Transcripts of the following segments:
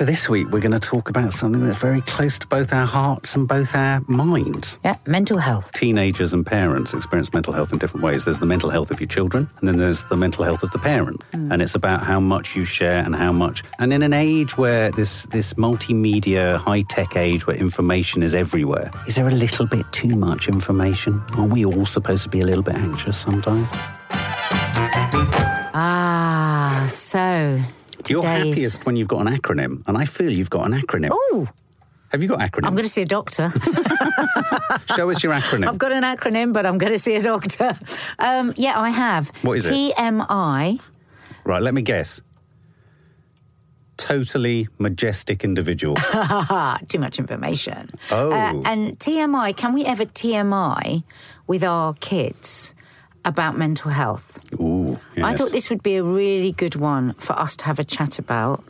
So this week we're going to talk about something that's very close to both our hearts and both our minds. Yeah, mental health. Teenagers and parents experience mental health in different ways. There's the mental health of your children, and then there's the mental health of the parent. And it's about how much you share and how much. And in an age where this this multimedia, high tech age where information is everywhere, is there a little bit too much information? Are we all supposed to be a little bit anxious sometimes? Ah, so You're happiest when you've got an acronym, and I feel you've got an acronym. Oh. Have you got acronyms? I'm going to see a doctor. Show us your acronym. I've got an acronym, but I'm going to see a doctor. Um, yeah, I have. What is it? TMI. Right, let me guess. Totally majestic individual. Too much information. Oh. Uh, and TMI, can we ever TMI with our kids about mental health? Ooh, yes. I thought this would be a really good one for us to have a chat about.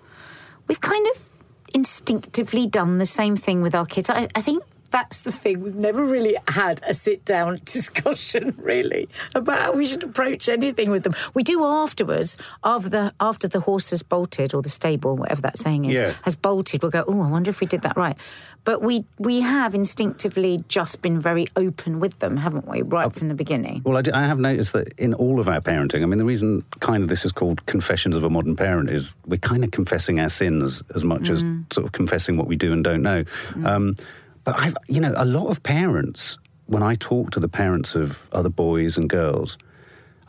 We've kind of instinctively done the same thing with our kids. I, I think that's the thing. We've never really had a sit down discussion, really, about how we should approach anything with them. We do afterwards, after the, after the horse has bolted, or the stable, whatever that saying is, Yes. has bolted. We'll go, oh, I wonder if we did that right. But we, we have instinctively just been very open with them, haven't we, right from the beginning? Well, I have noticed that in all of our parenting, I mean, the reason kind of this is called Confessions of a Modern Parent is we're kind of confessing our sins as much as Mm. sort of confessing what we do and don't know. Um, but I've, you know, a lot of parents, when I talk to the parents of other boys and girls,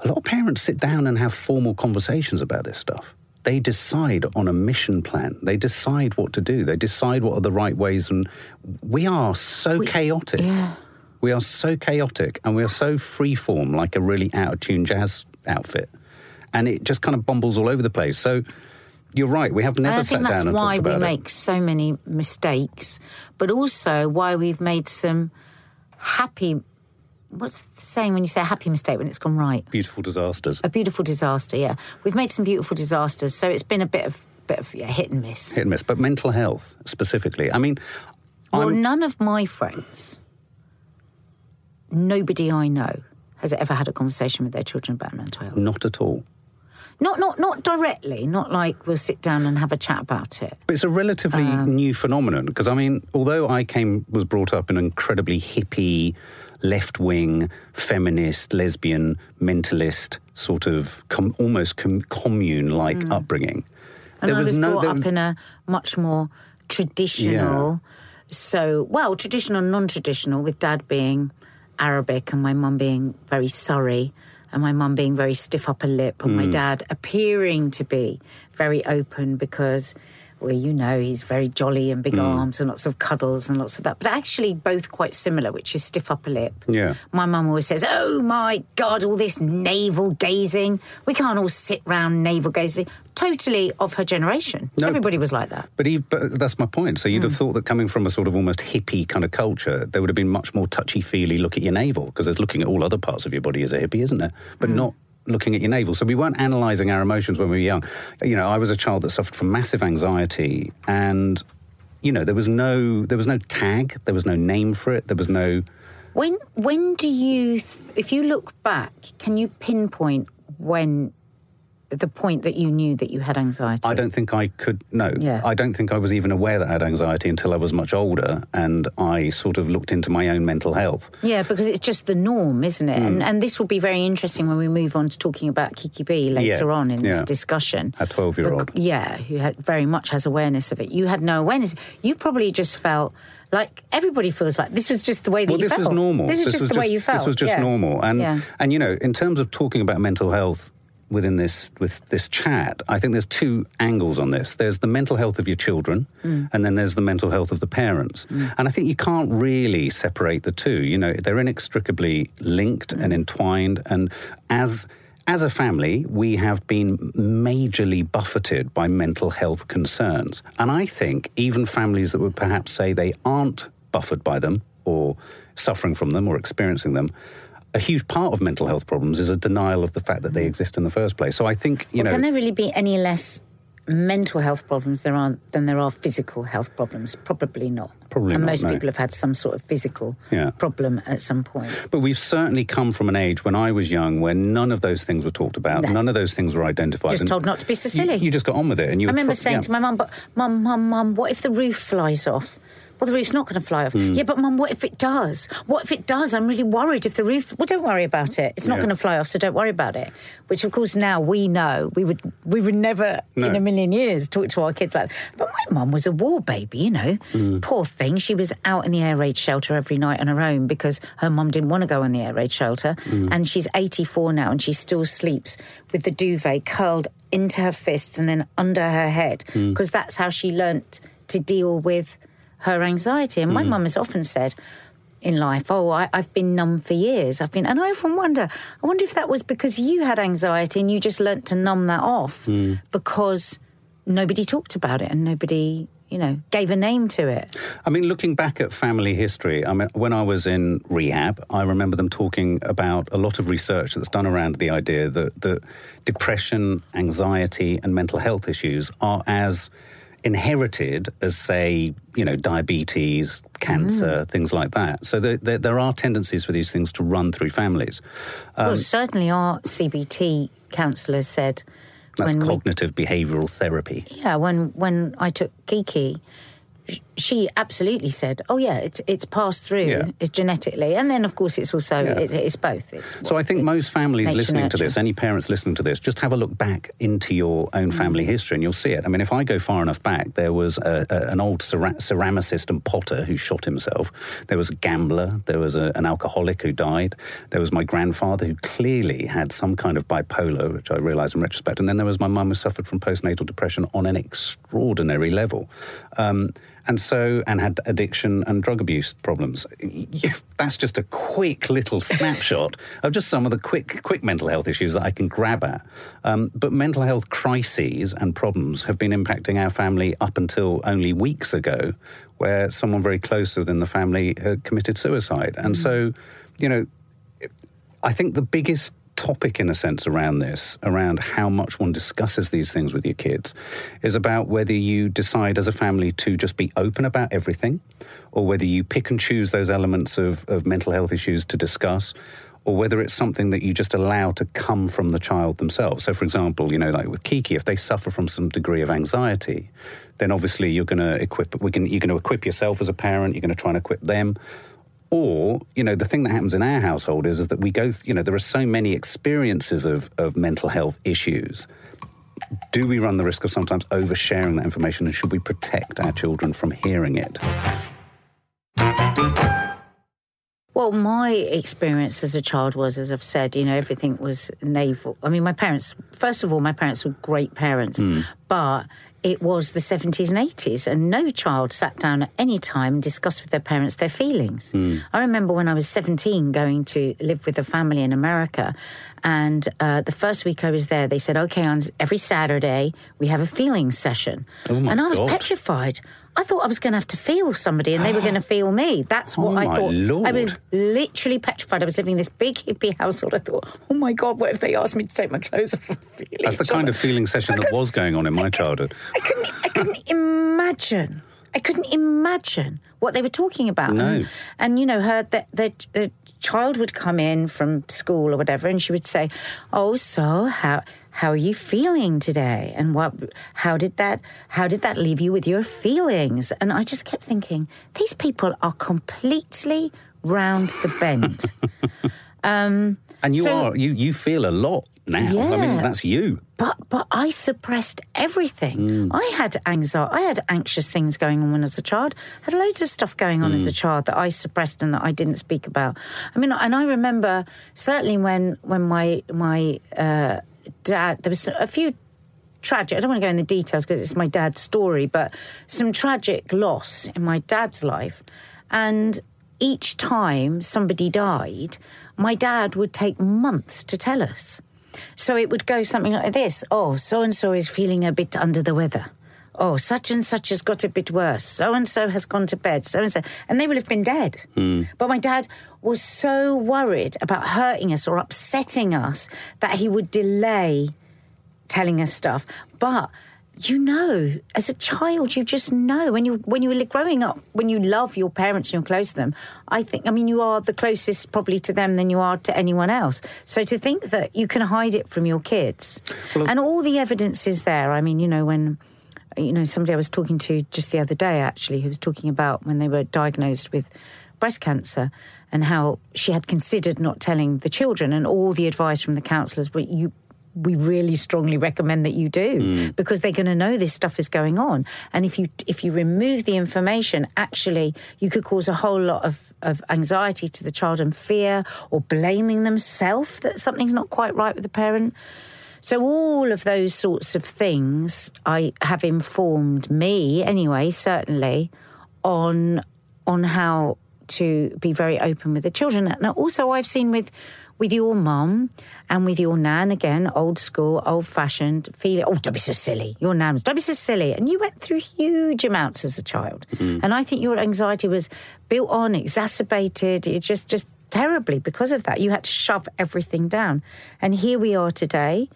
a lot of parents sit down and have formal conversations about this stuff. They decide on a mission plan. They decide what to do. They decide what are the right ways. And we are so chaotic. Yeah. We are so chaotic and we are so freeform, like a really out of tune jazz outfit. And it just kind of bumbles all over the place. So you're right. We have never And I think that's why we make so many mistakes, but also why we've made some happy. What's the saying when you say a happy mistake when it's gone right? Beautiful disasters. A beautiful disaster. Yeah, we've made some beautiful disasters. So it's been a bit of bit of yeah, hit and miss. Hit and miss. But mental health specifically. I mean, well, I'm- none of my friends, nobody I know, has ever had a conversation with their children about mental health. not at all. Not not not directly. Not like we'll sit down and have a chat about it. But it's a relatively Um, new phenomenon because I mean, although I came was brought up in an incredibly hippie, left wing, feminist, lesbian, mentalist sort of com- almost com- commune like upbringing, Mm. And I was brought up in a much more traditional, so well, traditional, non-traditional, with dad being Arabic and my mum being very Surrey, and my mum being very stiff upper lip, and my dad appearing to be very open because. Well, you know, he's very jolly and big arms and lots of cuddles and lots of that. But actually, both quite similar, which is stiff upper lip. Yeah. My mum always says, Oh my God, all this navel gazing. We can't all sit round navel gazing. Totally of her generation. No. Everybody was like that. But, he, but that's my point. So Hmm. you'd have thought that coming from a sort of almost hippie kind of culture, there would have been much more touchy feely look at your navel because there's looking at all other parts of your body as a hippie, isn't there? But Hmm. not looking at your navel. So we weren't analysing our emotions when we were young. You know, I was a child that suffered from massive anxiety, and you know there was no there was no tag, there was no name for it, there was no. When when do you, th- if you look back, can you pinpoint when the point that you knew that you had anxiety? I don't think I could. No, Yeah. I don't think I was even aware that I had anxiety until I was much older, and I sort of looked into my own mental health. Yeah, because it's just the norm, isn't it? Hmm. And, and this will be very interesting when we move on to talking about Kiki B later Yeah, on in this yeah. discussion. A 12-year-old. Yeah, who had very much has awareness of it. You had no awareness. You probably just felt like everybody feels like this was just the way that well, you this felt. was normal. This is just the way you felt. This was just yeah. normal, and Yeah. and you know, in terms of talking about mental health within this with this chat, I think there's two angles on this. There's the mental health of your children, Mm. and then there's the mental health of the parents. And I think you can't really separate the two. You know, they're inextricably linked Mm. and entwined, and as as a family, we have been majorly buffeted by mental health concerns. And I think even families that would perhaps say they aren't buffered by them or suffering from them or experiencing them, a huge part of mental health problems is a denial of the fact that they mm. exist in the first place. So I think, you well, know. Can there really be any less mental health problems there are than there are physical health problems? Probably not. Probably and not, most no. people have had some sort of physical Yeah. problem at some point. But we've certainly come from an age when I was young where none of those things were talked about, No. none of those things were identified. Just and told not to be so silly. You, just got on with it. And you I remember fr- saying yeah. to my mum, "But mum, mum, mum, what if the roof flies off?" Well, the roof's not going to fly off. Hmm. Yeah, but mum, what if it does? What if it does? I'm really worried if the roof. Well, don't worry about it. It's not Yeah. going to fly off, so don't worry about it. Which, of course, now we know we would we would never No. in a million years talk to our kids like. that. But my mum was a war baby, you know. Hmm. Poor thing. She was out in the air raid shelter every night on her own because her mum didn't want to go in the air raid shelter, Hmm. and she's 84 now, and she still sleeps with the duvet curled into her fists and then under her head Hmm. because that's how she learnt to deal with her anxiety. And my hmm. mum has often said in life, "Oh, I, I've been numb for years. I've been," and I often wonder. I wonder if that was because you had anxiety and you just learnt to numb that off hmm. because nobody talked about it and nobody, you know, gave a name to it. I mean, looking back at family history, I mean, when I was in rehab, I remember them talking about a lot of research that's done around the idea that, that depression, anxiety, and mental health issues are as inherited as, say, you know, diabetes, cancer, things like that. So there, there, there are tendencies for these things to run through families. Um, well, certainly our CBT counsellor said That's when we cognitive behavioural therapy. Yeah, when when I took Kiki, she absolutely said, "Oh yeah, it's it's passed through Yeah. it's genetically, and then of course it's also Yeah. it's, it's both." It's So I think most families listening to this, any parents listening to this, just have a look back into your own family history and you'll see it. I mean, if I go far enough back, there was a, a, an old cera- ceramicist and potter who shot himself. There was a gambler. There was a, an alcoholic who died. There was my grandfather who clearly had some kind of bipolar, which I realise in retrospect. And then there was my mum who suffered from postnatal depression on an extraordinary level. Um, and so, and had addiction and drug abuse problems. That's just a quick little snapshot of just some of the quick, quick mental health issues that I can grab at. Um, but mental health crises and problems have been impacting our family up until only weeks ago, where someone very close within the family had committed suicide. And so, you know, I think the biggest topic, in a sense, around this, around how much one discusses these things with your kids, is about whether you decide as a family to just be open about everything, or whether you pick and choose those elements of, of mental health issues to discuss. Or whether it's something that you just allow to come from the child themselves. So, for example, you know, like with Kiki, if they suffer from some degree of anxiety, then obviously you're going to equip. Can you're going to equip yourself as a parent. You're going to try and equip them. Or, you know, the thing that happens in our household is, is that we go, th- you know, there are so many experiences of, of mental health issues. Do we run the risk of sometimes oversharing that information and should we protect our children from hearing it? Well, my experience as a child was, as I've said, you know, everything was navel. I mean, my parents, first of all, my parents were great parents, hmm. but it was the 70s and 80s, and no child sat down at any time and discussed with their parents their feelings. I remember when I was 17 going to live with a family in America, and uh, the first week I was there, they said, okay, on every Saturday, we have a feelings session. Oh, and I was God. petrified. I thought I was going to have to feel somebody and they were going to feel me. That's what Oh, I thought. I was literally petrified. I was living in this big hippie household. I thought, oh my God, what if they asked me to take my clothes off That's the kind of feeling session that was going on in my childhood. I couldn't, I couldn't imagine. I couldn't imagine what they were talking about. No. And, and, you know, her the, the the child would come in from school or whatever, and she would say, "Oh, so how how are you feeling today? And what how did that how did that leave you with your feelings?" And I just kept thinking, these people are completely round the bend. And you So- are, you, you feel a lot now. yeah, I mean, that's you. But but I suppressed everything. Mm. I had anxiety. I had anxious things going on when I was a child. I had loads of stuff going on as Mm. a child that I suppressed and that I didn't speak about. I mean, and I remember certainly when when my my uh, dad. There was a few tragic. I don't want to go in the details because it's my dad's story, but some tragic loss in my dad's life, and each time somebody died, my dad would take months to tell us. So it would go something like this Oh, so and so is feeling a bit under the weather. Oh, such and such has got a bit worse. So and so has gone to bed. So and so. And they will have been dead. Mm. But my dad was so worried about hurting us or upsetting us that he would delay telling us stuff. But you know, as a child, you just know when you when you were growing up, when you love your parents and you're close to them. I think, I mean, you are the closest probably to them than you are to anyone else. So to think that you can hide it from your kids, well, and all the evidence is there. I mean, you know, when you know somebody I was talking to just the other day actually, who was talking about when they were diagnosed with breast cancer and how she had considered not telling the children and all the advice from the counsellors but you we really strongly recommend that you do mm. because they're going to know this stuff is going on and if you if you remove the information actually you could cause a whole lot of of anxiety to the child and fear or blaming themselves that something's not quite right with the parent so all of those sorts of things i have informed me anyway certainly on on how to be very open with the children and also i've seen with with your mum and with your nan again, old school, old fashioned, feeling, oh, don't be so silly. Your nan's, don't be so silly. And you went through huge amounts as a child. Mm. And I think your anxiety was built on, exacerbated, it just, just terribly because of that. You had to shove everything down. And here we are today.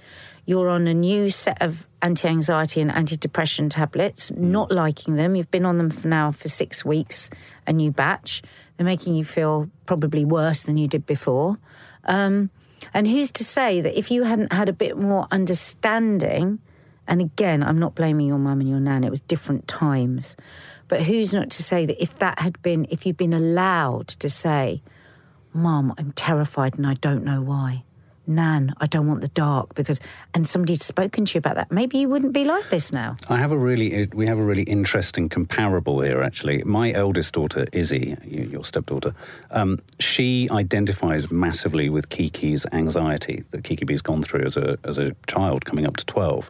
You're on a new set of anti anxiety and anti-depression tablets, mm. not liking them. You've been on them for now for six weeks, a new batch. They're making you feel probably worse than you did before. Um, and who's to say that if you hadn't had a bit more understanding, and again, I'm not blaming your mum and your nan, it was different times. But who's not to say that if that had been, if you'd been allowed to say, Mum, I'm terrified and I don't know why. Nan, I don't want the dark because, and somebody'd spoken to you about that. Maybe you wouldn't be like this now. I have a really, we have a really interesting comparable here. Actually, my eldest daughter Izzy, your stepdaughter, um, she identifies massively with Kiki's anxiety that Kiki B's gone through as a as a child, coming up to twelve.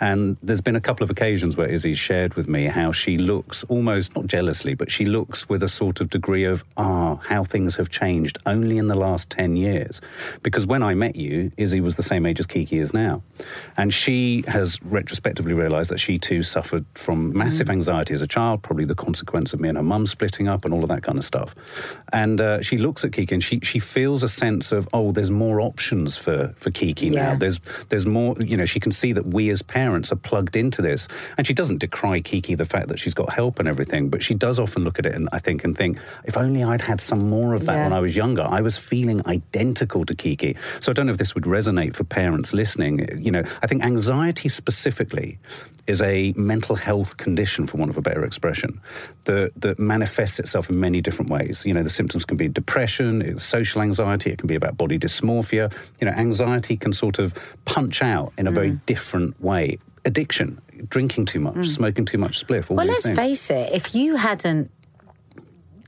And there's been a couple of occasions where Izzy shared with me how she looks almost not jealously, but she looks with a sort of degree of ah, how things have changed only in the last ten years. Because when I met you, Izzy was the same age as Kiki is now. And she has retrospectively realised that she too suffered from massive mm. anxiety as a child, probably the consequence of me and her mum splitting up and all of that kind of stuff. And uh, she looks at Kiki and she, she feels a sense of, oh, there's more options for, for Kiki yeah. now. There's, there's more, you know, she can see that we as parents are plugged into this. And she doesn't decry Kiki the fact that she's got help and everything, but she does often look at it and I think and think, if only I'd had some more of that yeah. when I was younger. I was feeling identical to Kiki. So I don't don't know if this would resonate for parents listening. You know, I think anxiety specifically is a mental health condition, for want of a better expression, that, that manifests itself in many different ways. You know, the symptoms can be depression, social anxiety, it can be about body dysmorphia. You know, anxiety can sort of punch out in a mm. very different way. Addiction, drinking too much, mm. smoking too much spliff. well, let's things. face it, if you hadn't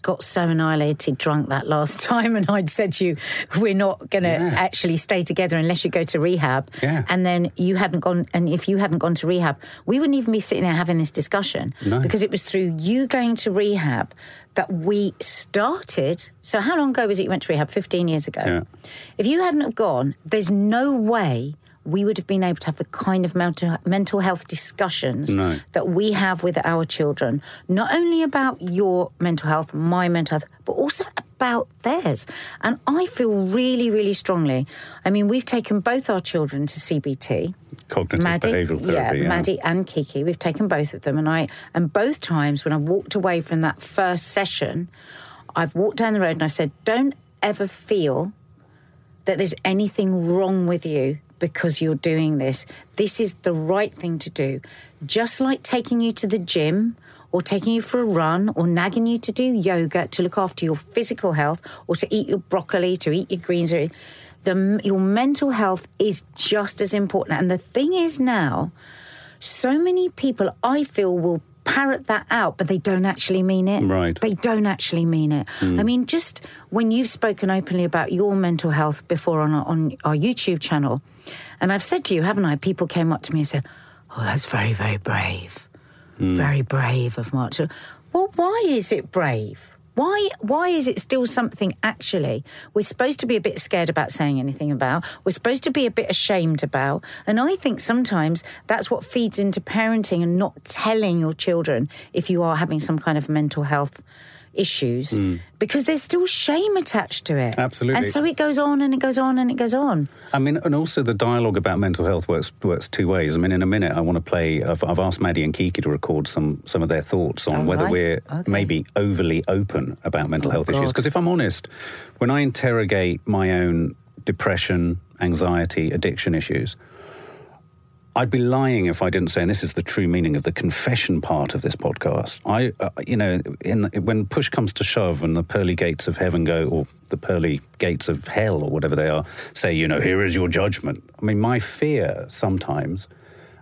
got so annihilated drunk that last time, and I'd said to you, "We're not going to yeah. actually stay together unless you go to rehab." Yeah. And then you hadn't gone, and if you hadn't gone to rehab, we wouldn't even be sitting there having this discussion no. because it was through you going to rehab that we started. So, how long ago was it you went to rehab? Fifteen years ago. Yeah. If you hadn't have gone, there's no way we would have been able to have the kind of mental health discussions no. that we have with our children, not only about your mental health, my mental health, but also about theirs. And I feel really, really strongly. I mean, we've taken both our children to CBT. Cognitive Maddie, behavioural therapy. Yeah, yeah, Maddie and Kiki. We've taken both of them, and I and both times when I walked away from that first session, I've walked down the road and I've said, "Don't ever feel." That there's anything wrong with you because you're doing this. This is the right thing to do. Just like taking you to the gym or taking you for a run or nagging you to do yoga to look after your physical health or to eat your broccoli, to eat your greens. Or, the, your mental health is just as important. And the thing is now, so many people I feel will parrot that out, but they don't actually mean it. Right. They don't actually mean it. Mm. I mean, just when you've spoken openly about your mental health before on, on our YouTube channel, and I've said to you, haven't I? People came up to me and said, Oh, that's very, very brave. Mm. Very brave of Mark. Well, why is it brave? Why why is it still something actually we're supposed to be a bit scared about saying anything about? We're supposed to be a bit ashamed about. And I think sometimes that's what feeds into parenting and not telling your children if you are having some kind of mental health issues mm. because there's still shame attached to it. Absolutely. And so it goes on and it goes on and it goes on. I mean, and also the dialogue about mental health works works two ways. I mean, in a minute, I want to play. I've, I've asked Maddie and Kiki to record some some of their thoughts on whether right. we're okay. maybe overly open about mental oh, health God. issues. Because if I'm honest, when I interrogate my own depression, anxiety, addiction issues. I'd be lying if I didn't say, and this is the true meaning of the confession part of this podcast. I, uh, you know, in when push comes to shove and the pearly gates of heaven go, or the pearly gates of hell, or whatever they are, say, you know, here is your judgment. I mean, my fear sometimes,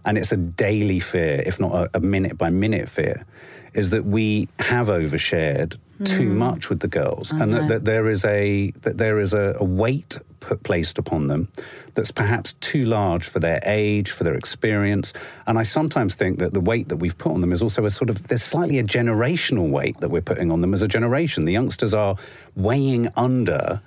and it's a daily fear, if not a, a minute by minute fear, is that we have overshared. Too hmm. much with the girls, okay. and that, that, there is a that there is a, a weight put, placed upon them that's perhaps too large for their age, for their experience. And I sometimes think that the weight that we've put on them is also a sort of there's slightly a generational weight that we're putting on them as a generation. The youngsters are weighing under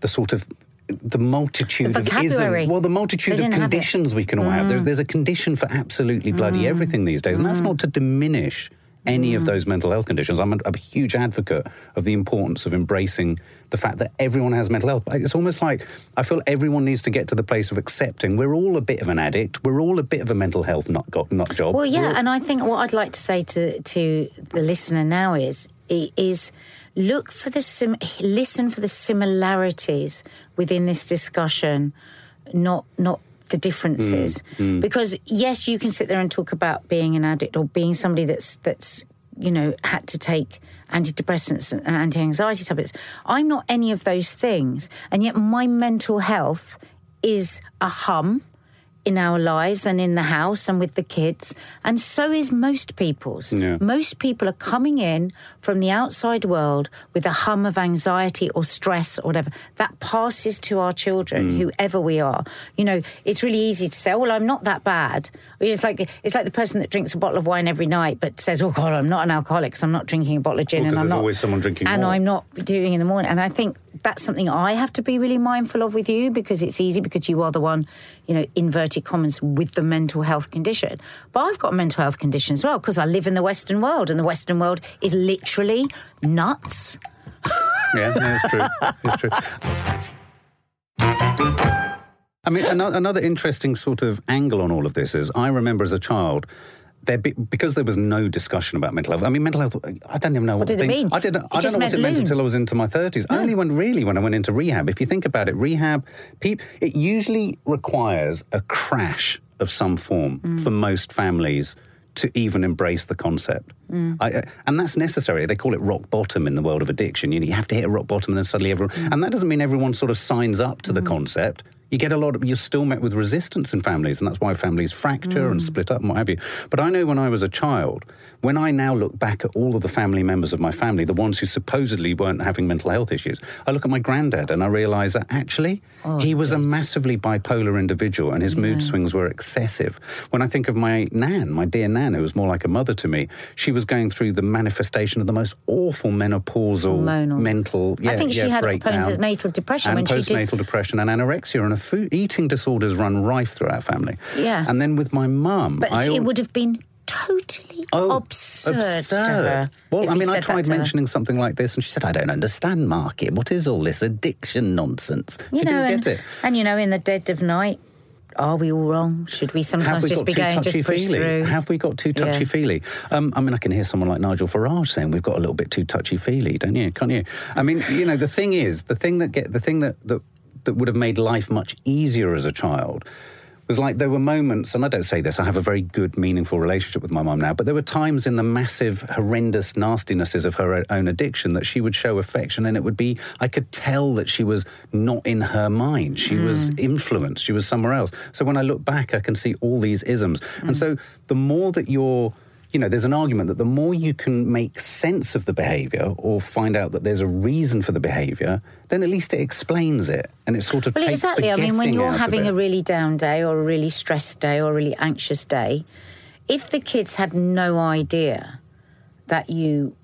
the sort of the multitude the of ism, well, the multitude of conditions we can all mm. have. There, there's a condition for absolutely bloody mm. everything these days, and that's mm. not to diminish any mm. of those mental health conditions. I'm a, a, huge advocate of the importance of embracing the fact that everyone has mental health. It's almost like I feel everyone needs to get to the place of accepting we're all a bit of an addict, we're all a bit of a mental health nut, nut job. Well, yeah, all... and I think what I'd like to say to to the listener now is is look for the sim- listen for the similarities within this discussion, not not the differences. Mm, mm. Because yes, you can sit there and talk about being an addict or being somebody that's that's you know had to take antidepressants and anti-anxiety tablets. I'm not any of those things, and yet my mental health is a hum in our lives and in the house and with the kids. And so is most people's. Yeah. Most people are coming in from the outside world with a hum of anxiety or stress or whatever. That passes to our children, mm. whoever we are. You know, it's really easy to say, oh, well, I'm not that bad. It's like it's like the person that drinks a bottle of wine every night but says, oh, God, I'm not an alcoholic, so I'm not drinking a bottle of gin. Well, and I'm not, always someone drinking And more. I'm not doing in the morning. And I think that's something I have to be really mindful of with you because it's easy because you are the one, you know, inverted commas with the mental health condition. But I've got a mental health condition as well because I live in the Western world and the Western world is literally nuts. yeah, no, it's true. It's true. I mean, another interesting sort of angle on all of this is I remember as a child there be, because there was no discussion about mental health. I mean, mental health. I don't even know what, what did it mean. I didn't. I don't know what it meant until I was into my thirties. No. Only when really when I went into rehab. If you think about it, rehab, it usually requires a crash of some form mm. for most families to even embrace the concept. Mm. I, uh, and that's necessary. They call it rock bottom in the world of addiction. You, know, you have to hit a rock bottom and then suddenly everyone. Mm. And that doesn't mean everyone sort of signs up to the mm. concept you get a lot of you're still met with resistance in families and that's why families fracture mm. and split up and what have you but i know when i was a child when i now look back at all of the family members of my family the ones who supposedly weren't having mental health issues i look at my granddad and i realize that actually oh, he was a massively bipolar individual and his yeah. mood swings were excessive when i think of my nan my dear nan who was more like a mother to me she was going through the manifestation of the most awful menopausal Hormonal. mental yeah, i think yeah, she had breakdown. postnatal depression and when postnatal she did... depression and anorexia and food, eating disorders run rife through our family. Yeah. And then with my mum, but I, it would have been totally oh, absurd. absurd. Well, I mean, I tried mentioning something like this, and she said, "I don't understand, Marky. What is all this addiction nonsense?" You she know, didn't and, get it. And you know, in the dead of night, are we all wrong? Should we sometimes we just be going just push through? Have we got too touchy yeah. feely? Um, I mean, I can hear someone like Nigel Farage saying we've got a little bit too touchy feely, don't you? Can't you? I mean, you know, the thing is, the thing that get the thing that that that would have made life much easier as a child was like there were moments, and I don't say this, I have a very good, meaningful relationship with my mum now, but there were times in the massive, horrendous nastinesses of her own addiction that she would show affection, and it would be, I could tell that she was not in her mind. She mm. was influenced, she was somewhere else. So when I look back, I can see all these isms. Mm. And so the more that you're you know, there's an argument that the more you can make sense of the behaviour or find out that there's a reason for the behaviour, then at least it explains it and it sort of well, takes exactly. I mean, when you're having a really down day or a really stressed day or a really anxious day, if the kids had no idea that you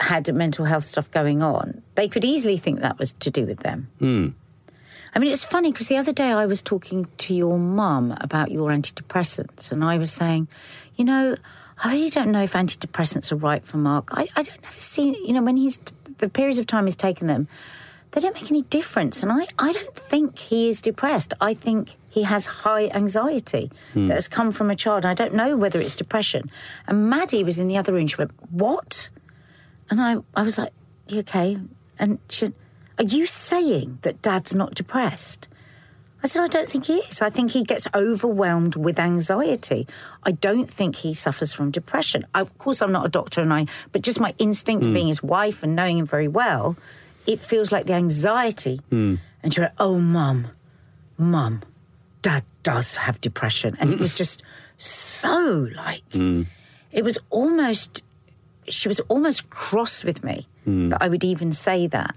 had mental health stuff going on, they could easily think that was to do with them. Hmm. I mean, it's funny because the other day I was talking to your mum about your antidepressants, and I was saying, you know, I really don't know if antidepressants are right for Mark. I, I don't ever see, you know, when he's the periods of time he's taken them, they don't make any difference. And I, I don't think he is depressed. I think he has high anxiety hmm. that has come from a child. I don't know whether it's depression. And Maddie was in the other room. She went, What? And I, I was like, You okay? And she Are you saying that dad's not depressed? I said, I don't think he is. I think he gets overwhelmed with anxiety. I don't think he suffers from depression. I, of course, I'm not a doctor, and I, but just my instinct of hmm. being his wife and knowing him very well, it feels like the anxiety. Hmm. And she went, Oh, mum, mum, dad does have depression. And it was just so like, hmm. it was almost, she was almost cross with me that I would even say that.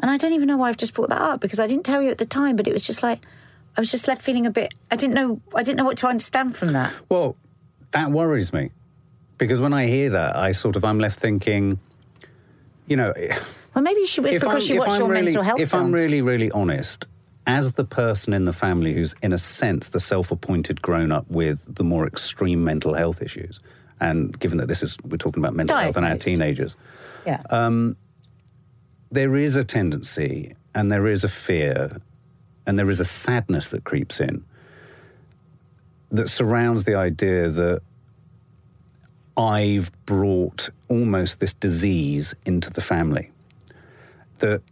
And I don't even know why I've just brought that up because I didn't tell you at the time, but it was just like I was just left feeling a bit. I didn't know. I didn't know what to understand from that. Well, that worries me because when I hear that, I sort of I'm left thinking, you know, Well, maybe she was because I'm, she watched I'm your really, mental health if films. I'm really, really honest, as the person in the family who's, in a sense, the self-appointed grown-up with the more extreme mental health issues, and given that this is we're talking about mental health and our teenagers, yeah, uh, there is a tendency and there is a fear and there is a sadness that creeps in that surrounds the idea that I've brought almost this disease into the family. That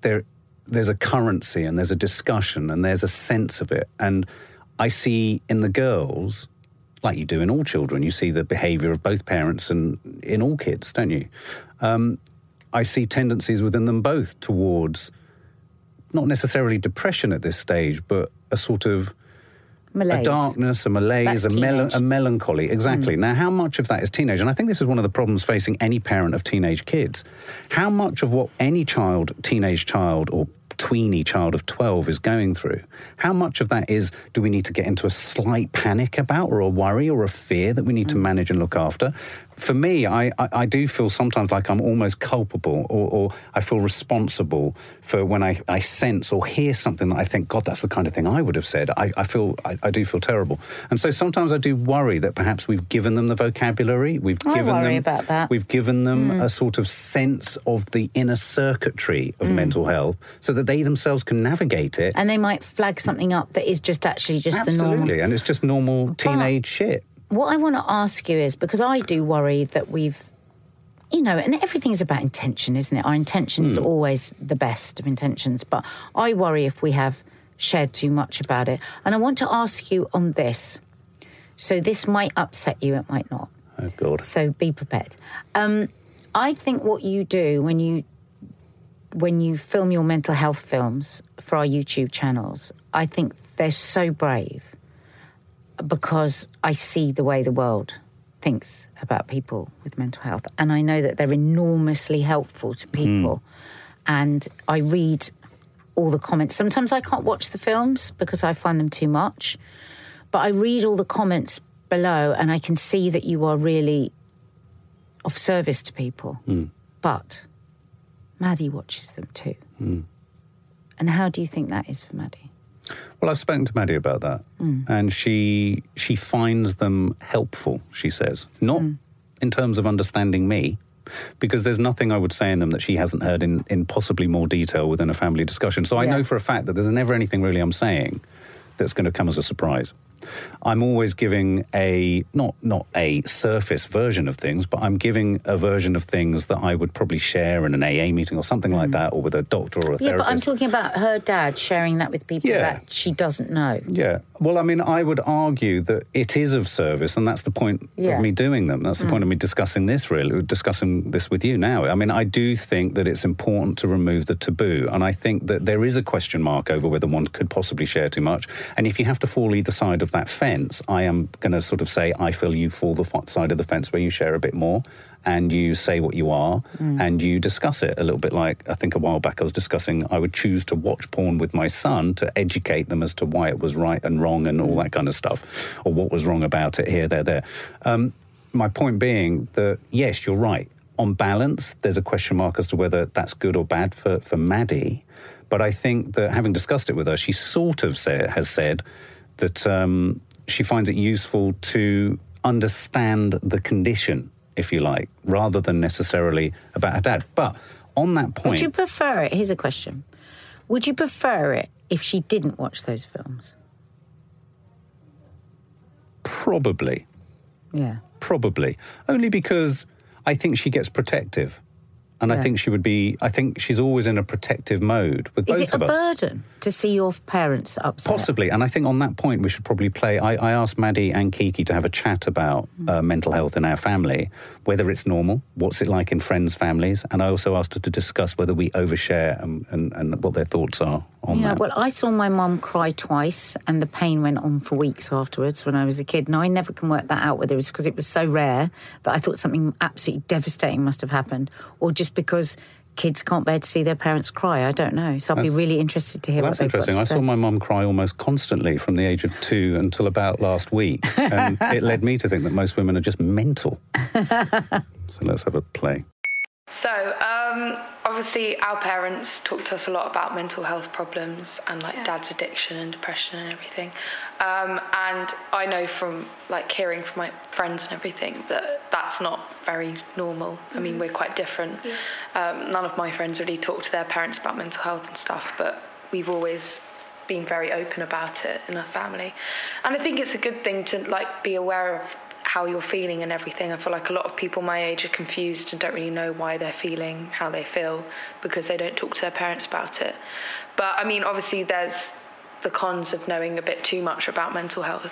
there, there's a currency and there's a discussion and there's a sense of it. And I see in the girls, like you do in all children, you see the behavior of both parents and in all kids, don't you? Um, I see tendencies within them both towards not necessarily depression at this stage, but a sort of malaise. a darkness, a malaise, a, mel- Mm. a melancholy. Exactly. Now, how much of that is teenage? And I think this is one of the problems facing any parent of teenage kids. How much of what any child, teenage child, or tweeny child of 12 is going through, how much of that is do we need to get into a slight panic about, or a worry, or a fear that we need Mm. to manage and look after? For me, I, I, I do feel sometimes like I'm almost culpable, or, or I feel responsible for when I, I sense or hear something that I think, God, that's the kind of thing I would have said. I, I feel, I, I do feel terrible. And so sometimes I do worry that perhaps we've given them the vocabulary, we've I given worry them, about that. we've given them hmm. a sort of sense of the inner circuitry of hmm. mental health so that they themselves can navigate it. and they might flag something up that is just actually just the normal. Absolutely. And it's just normal teenage shit. What I want to ask you is because I do worry that we've, you know, and everything's about intention, isn't it? Our intention is always the best of intentions, but I worry if we have shared too much about it. And I want to ask you on this. So this might upset you, it might not. Oh, God. So be prepared. Um, I think what you do when you when you film your mental health films for our YouTube channels, I think they're so brave because I see the way the world thinks about people with mental health, and I know that they're enormously helpful to hmm. people. And I read all the comments. Sometimes I can't watch the films because I find them too much, but I read all the comments below, and I can see that you are really of service to people. Hmm. But Maddie watches them too. Hmm. And how do you think that is for Maddie? Well, I've spoken to Maddie about that, mm. and she she finds them helpful. She says not mm. in terms of understanding me, because there's nothing I would say in them that she hasn't heard in in possibly more detail within a family discussion. So I Yeah. know for a fact that there's never anything really I'm saying that's going to come as a surprise. I'm always giving a not not a surface version of things, but I'm giving a version of things that I would probably share in an AA meeting or something like mm. that, or with a doctor or a Yeah, therapist. Yeah, but I'm talking about her dad sharing that with people Yeah. that she doesn't know. Yeah. Well, I mean, I would argue that it is of service, and that's the point Yeah. of me doing them. That's the mm. point of me discussing this, really, discussing this with you now. I mean, I do think that it's important to remove the taboo, and I think that there is a question mark over whether one could possibly share too much. And if you have to fall either side of that fence, I am going to sort of say, I feel you fall the side of the fence where you share a bit more. And you say what you are, and you discuss it a little bit like I think a while back I was discussing. I would choose to watch porn with my son to educate them as to why it was right and wrong and all that kind of stuff, or what was wrong about it here, there, there. Um, my point being that yes, you're right. on balance, there's a question mark as to whether that's good or bad for, for Maddie. But I think that having discussed it with her, she sort of say, has said that um, she finds it useful to understand the condition, if you like, rather than necessarily about her dad. But on that point. Would you prefer it? Here's a question Would you prefer it if she didn't watch those films? Probably. Yeah. Probably. Only because I think she gets protective. And yeah. I think she would be, I think she's always in a protective mode with Is both of us. Is it a burden to see your parents upset? Possibly. And I think on that point, we should probably play. I, I asked Maddie and Kiki to have a chat about mm. uh, mental health in our family, whether it's normal, what's it like in friends' families. And I also asked her to discuss whether we overshare and, and, and what their thoughts are on yeah, that. well, I saw my mum cry twice, and the pain went on for weeks afterwards when I was a kid. Now, I never can work that out whether it was because it was so rare that I thought something absolutely devastating must have happened, or just because kids can't bear to see their parents cry. I don't know. So I'll that's, be really interested to hear well, what That's interesting. I say. saw my mum cry almost constantly from the age of two until about last week. And it led me to think that most women are just mental. so let's have a play. So, um, obviously, our parents talk to us a lot about mental health problems and like yeah. dad's addiction and depression and everything. Um, and I know from like hearing from my friends and everything that that's not very normal. Mm-hmm. I mean, mm-hmm. we're quite different. Yeah. Um, none of my friends really talk to their parents about mental health and stuff, but we've always been very open about it in our family. And I think it's a good thing to like be aware of how you're feeling and everything. I feel like a lot of people my age are confused and don't really know why they're feeling how they feel because they don't talk to their parents about it. But I mean, obviously, there's the cons of knowing a bit too much about mental health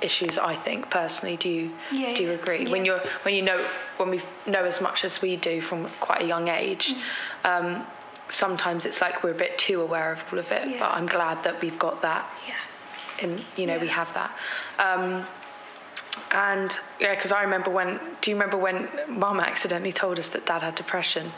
issues i think personally do you yeah, do you agree yeah. when you're when you know when we know as much as we do from quite a young age mm. um, sometimes it's like we're a bit too aware of all of it yeah. but i'm glad that we've got that yeah and you know we have that um, and yeah, because I remember when. Do you remember when Mum accidentally told us that Dad had depression?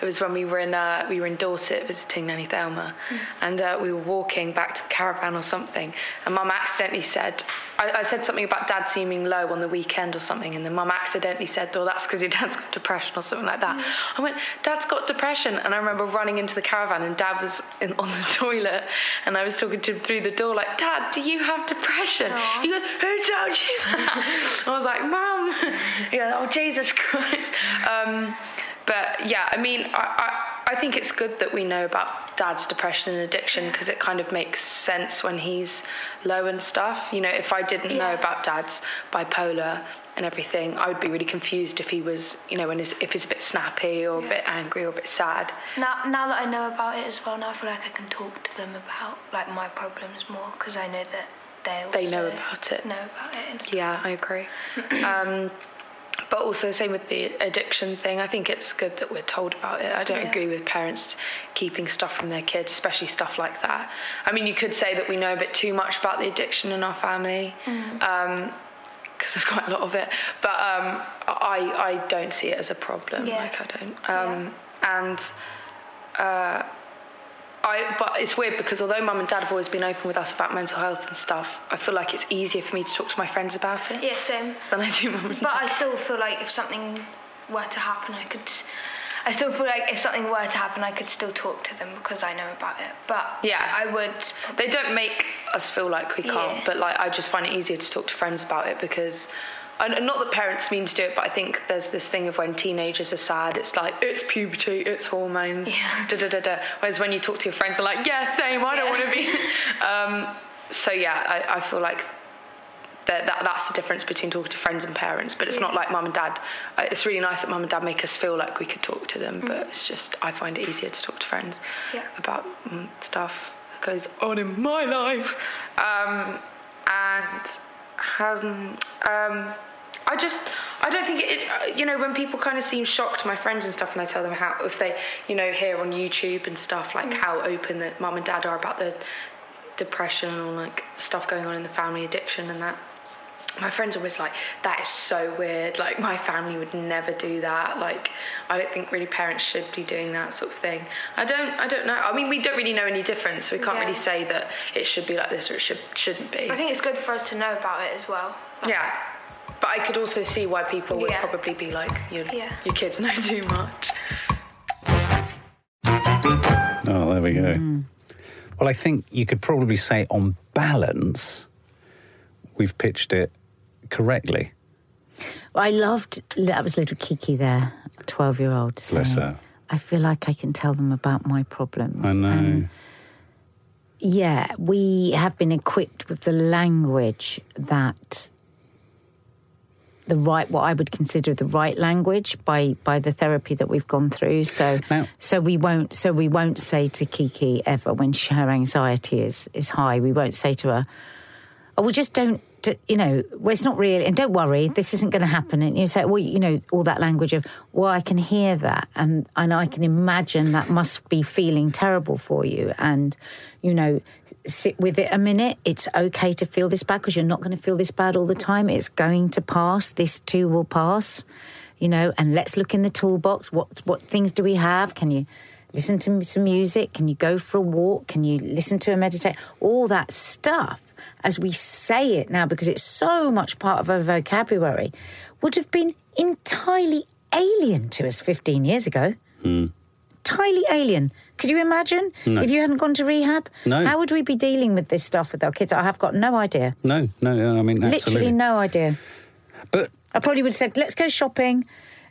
It was when we were in uh, we were in Dorset visiting Nanny Thelma, mm. and uh, we were walking back to the caravan or something, and Mum accidentally said, I, I, said something about Dad seeming low on the weekend or something, and then Mum accidentally said, "Oh, that's because your dad's got depression or something like that." Mm. I went, "Dad's got depression," and I remember running into the caravan, and Dad was in, on the toilet, and I was talking to him through the door like, "Dad, do you have depression?" Aww. He goes, "Who told you that?" I was like, "Mum." yeah. Oh Jesus Christ. Um, but yeah, I mean, I, I, I think it's good that we know about dad's depression and addiction because it kind of makes sense when he's low and stuff. You know, if I didn't yeah. know about dad's bipolar and everything, I would be really confused if he was, you know, when his, if he's a bit snappy or yeah. a bit angry or a bit sad. Now, now that I know about it as well, now I feel like I can talk to them about like my problems more because I know that they they know about it. Know about it. Yeah, I agree. um, but also same with the addiction thing. I think it's good that we're told about it. I don't yeah. agree with parents keeping stuff from their kids, especially stuff like that. I mean, you could say that we know a bit too much about the addiction in our family. Mm. Um, because there's quite a lot of it, but um, I I don't see it as a problem. Yeah. Like I don't. Um, yeah. And uh, I, but it's weird because although mum and dad have always been open with us about mental health and stuff, I feel like it's easier for me to talk to my friends about it. Yeah, same. Than I do mum and But dad. I still feel like if something were to happen, I could. I still feel like if something were to happen, I could still talk to them because I know about it. But yeah, I would. They don't make us feel like we can't, yeah. but like I just find it easier to talk to friends about it because and not that parents mean to do it, but I think there's this thing of when teenagers are sad, it's like it's puberty, it's hormones, yeah. da da da da. Whereas when you talk to your friends, they're like, yeah, same, I don't want to be. um, so yeah, I, I feel like that, that, that's the difference between talking to friends and parents. But it's yeah. not like mum and dad. Uh, it's really nice that mum and dad make us feel like we could talk to them. Mm. But it's just I find it easier to talk to friends yeah. about mm, stuff that goes on in my life. Um, and um, um, I just, I don't think it, uh, you know, when people kind of seem shocked, my friends and stuff, and I tell them how, if they, you know, hear on YouTube and stuff, like mm. how open that mum and dad are about the depression or like stuff going on in the family, addiction and that. My friends are always like, that is so weird. Like, my family would never do that. Like, I don't think really parents should be doing that sort of thing. I don't, I don't know. I mean, we don't really know any difference, so we can't yeah. really say that it should be like this or it should, shouldn't be. I think it's good for us to know about it as well. Yeah but I could also see why people would Yeah. probably be like, your, Yeah. your kids know too much. Oh, there we go. Hmm. Well, I think you could probably say, on balance, we've pitched it correctly. I loved that was little Kiki there, twelve year old. Bless her. I feel like I can tell them about my problems. I know. And yeah, we have been equipped with the language that the right what I would consider the right language by by the therapy that we've gone through. So Now- so we won't so we won't say to Kiki ever when she, her anxiety is is high. We won't say to her, "Oh, we just don't." You know, well, it's not really, and don't worry, this isn't going to happen. And you say, well, you know, all that language of, well, I can hear that, and and I can imagine that must be feeling terrible for you, and you know, sit with it a minute. It's okay to feel this bad because you're not going to feel this bad all the time. It's going to pass. This too will pass. You know, and let's look in the toolbox. What what things do we have? Can you listen to some music? Can you go for a walk? Can you listen to a meditate? All that stuff, as we say it now, because it's so much part of our vocabulary, would have been entirely alien to us 15 years ago. Hmm. Entirely alien. Could you imagine No. if you hadn't gone to rehab? No. How would we be dealing with this stuff with our kids? I have got no idea. No, no, no I mean, absolutely. Literally no idea. But I probably would have said, "Let's go shopping.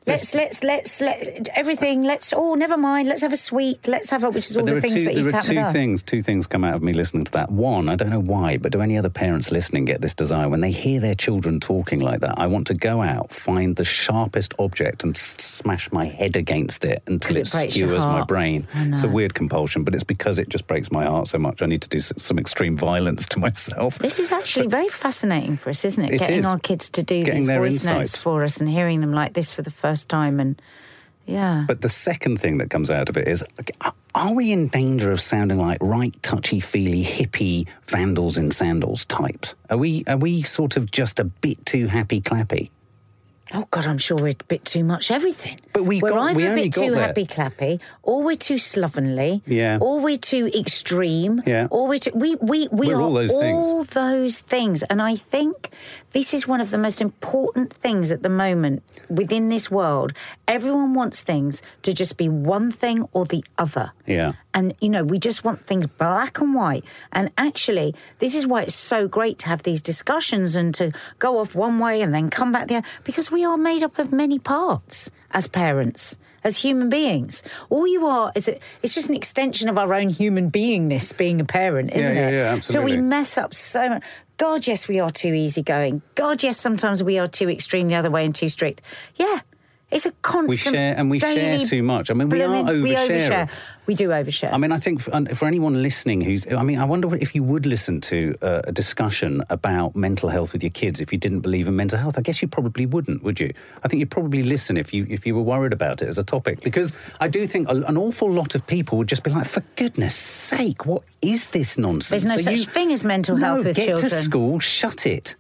Let's let's let's let everything. Let's oh, never mind. Let's have a sweet. Let's have a which is all the things two, that used to there are two things. Two things come out of me listening to that. One, I don't know why, but do any other parents listening get this desire when they hear their children talking like that? I want to go out, find the sharpest object, and smash my head against it until it, it skewers my brain. It's a weird compulsion, but it's because it just breaks my heart so much. I need to do some extreme violence to myself. This is actually very fascinating for us, isn't it? It Getting is. our kids to do Getting these their voice insights. notes for us and hearing them like this for the first time, and yeah. But the second thing that comes out of it is are- are we in danger of sounding like right touchy feely hippie vandals in sandals types? Are we are we sort of just a bit too happy clappy? Oh God, I'm sure we're a bit too much everything. But we we're got- either we a bit too happy clappy, or we're too slovenly, Yeah. or we're too extreme, Yeah. or we're too, we we we We're are all those things. all those things. And I think this is one of the most important things at the moment within this world. Everyone wants things to just be one thing or the other. Yeah. And, you know, we just want things black and white. And actually, this is why it's so great to have these discussions and to go off one way and then come back the other, because we are made up of many parts as parents. As human beings, all you are is a, it's just an extension of our own human beingness. Being a parent, isn't yeah, it? yeah, So we mess up so much. God, yes, we are too easygoing. God, yes, sometimes we are too extreme the other way and too strict. Yeah, it's a constant. We share and we share too much. I mean, we are blooming- We oversharing. overshare. We do overshare. I mean, I think for, for anyone listening who's, I mean, I wonder if you would listen to uh, a discussion about mental health with your kids if you didn't believe in mental health. I guess you probably wouldn't, would you? I think you'd probably listen if you if you were worried about it as a topic, because I do think a, an awful lot of people would just be like, for goodness sake, what is this nonsense? There's no such thing as mental health no, with get children. to school, shut it.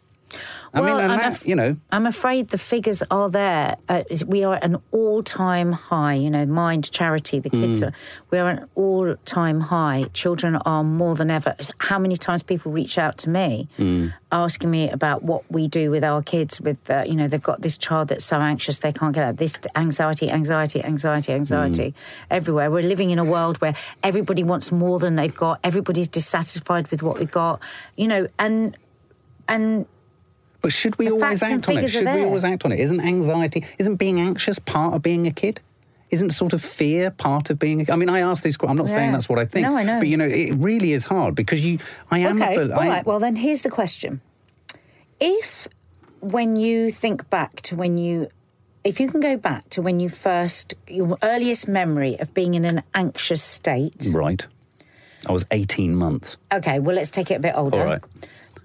I well, mean, and I'm, that, af- you know, I'm afraid the figures are there. Uh, we are at an all-time high. You know, Mind Charity, the kids are. We are at an all-time high. Children are more than ever. How many times people reach out to me, Hmm. asking me about what we do with our kids? With uh, you know, they've got this child that's so anxious they can't get out. This anxiety, anxiety, anxiety, anxiety, Hmm. everywhere. We're living in a world where everybody wants more than they've got. Everybody's dissatisfied with what we've got. You know, and and But should we The always act on it? Should we always act on it? Isn't anxiety, isn't being anxious part of being a kid? Isn't sort of fear part of being? A, I mean, I ask these. I'm not saying that's what I think. No, I know. But you know, it really is hard because you. I am. Okay, a, bel- all I- right. Well, then here's the question: If, when you think back to when you, if you can go back to when you first, your earliest memory of being in an anxious state. Right. I was 18 months. Okay, well, let's take it a bit older. All right.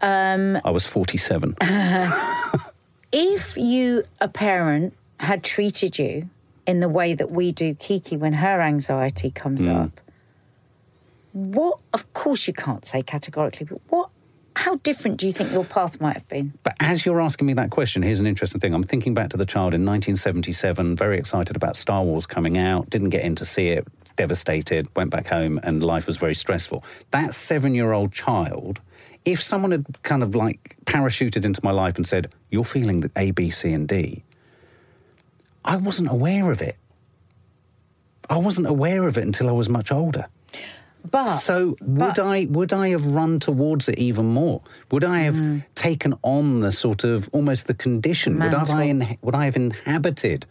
Um, I was 47. If you, a parent, had treated you in the way that we do Kiki when her anxiety comes Hmm. up, what? Of course, you can't say categorically, but what? How different do you think your path might have been? But as you're asking me that question, here's an interesting thing. I'm thinking back to the child in 1977, very excited about Star Wars coming out, didn't get in to see it, devastated, went back home, and life was very stressful. That seven year old child, if someone had kind of like parachuted into my life and said, You're feeling the A, B, C, and D, I wasn't aware of it. I wasn't aware of it until I was much older. But So would but- I would I have run towards it even more? Would I have Mm. taken on the sort of almost the condition? Would I Mantle. would I have inhabited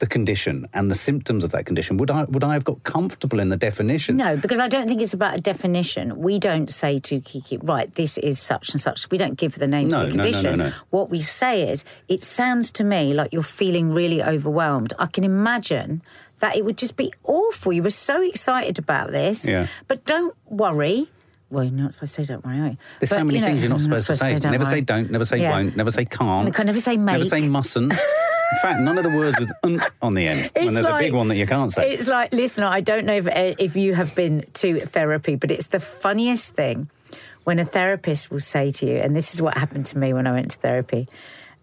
the condition and the symptoms of that condition? Would I would I have got comfortable in the definition? No, because I don't think it's about a definition. We don't say to Kiki, right, this is such and such. We don't give the name No, for the no, no, no, condition. no. What we say is, it sounds to me like you're feeling really overwhelmed. I can imagine that it would just be awful. You were so excited about this. Yeah. But don't worry. Well, you're not supposed to say don't worry, are you? There's But, so many you know, things you're not supposed to say. don't never say don't, never say Yeah. won't, never say can't. We can never say may. Never say mustn't. In fact, none of the words with unt on the end. when It's there's a big one that you can't say. It's like, listen, I don't know if, if you have been to therapy, but it's the funniest thing when a therapist will say to you, and this is what happened to me when I went to therapy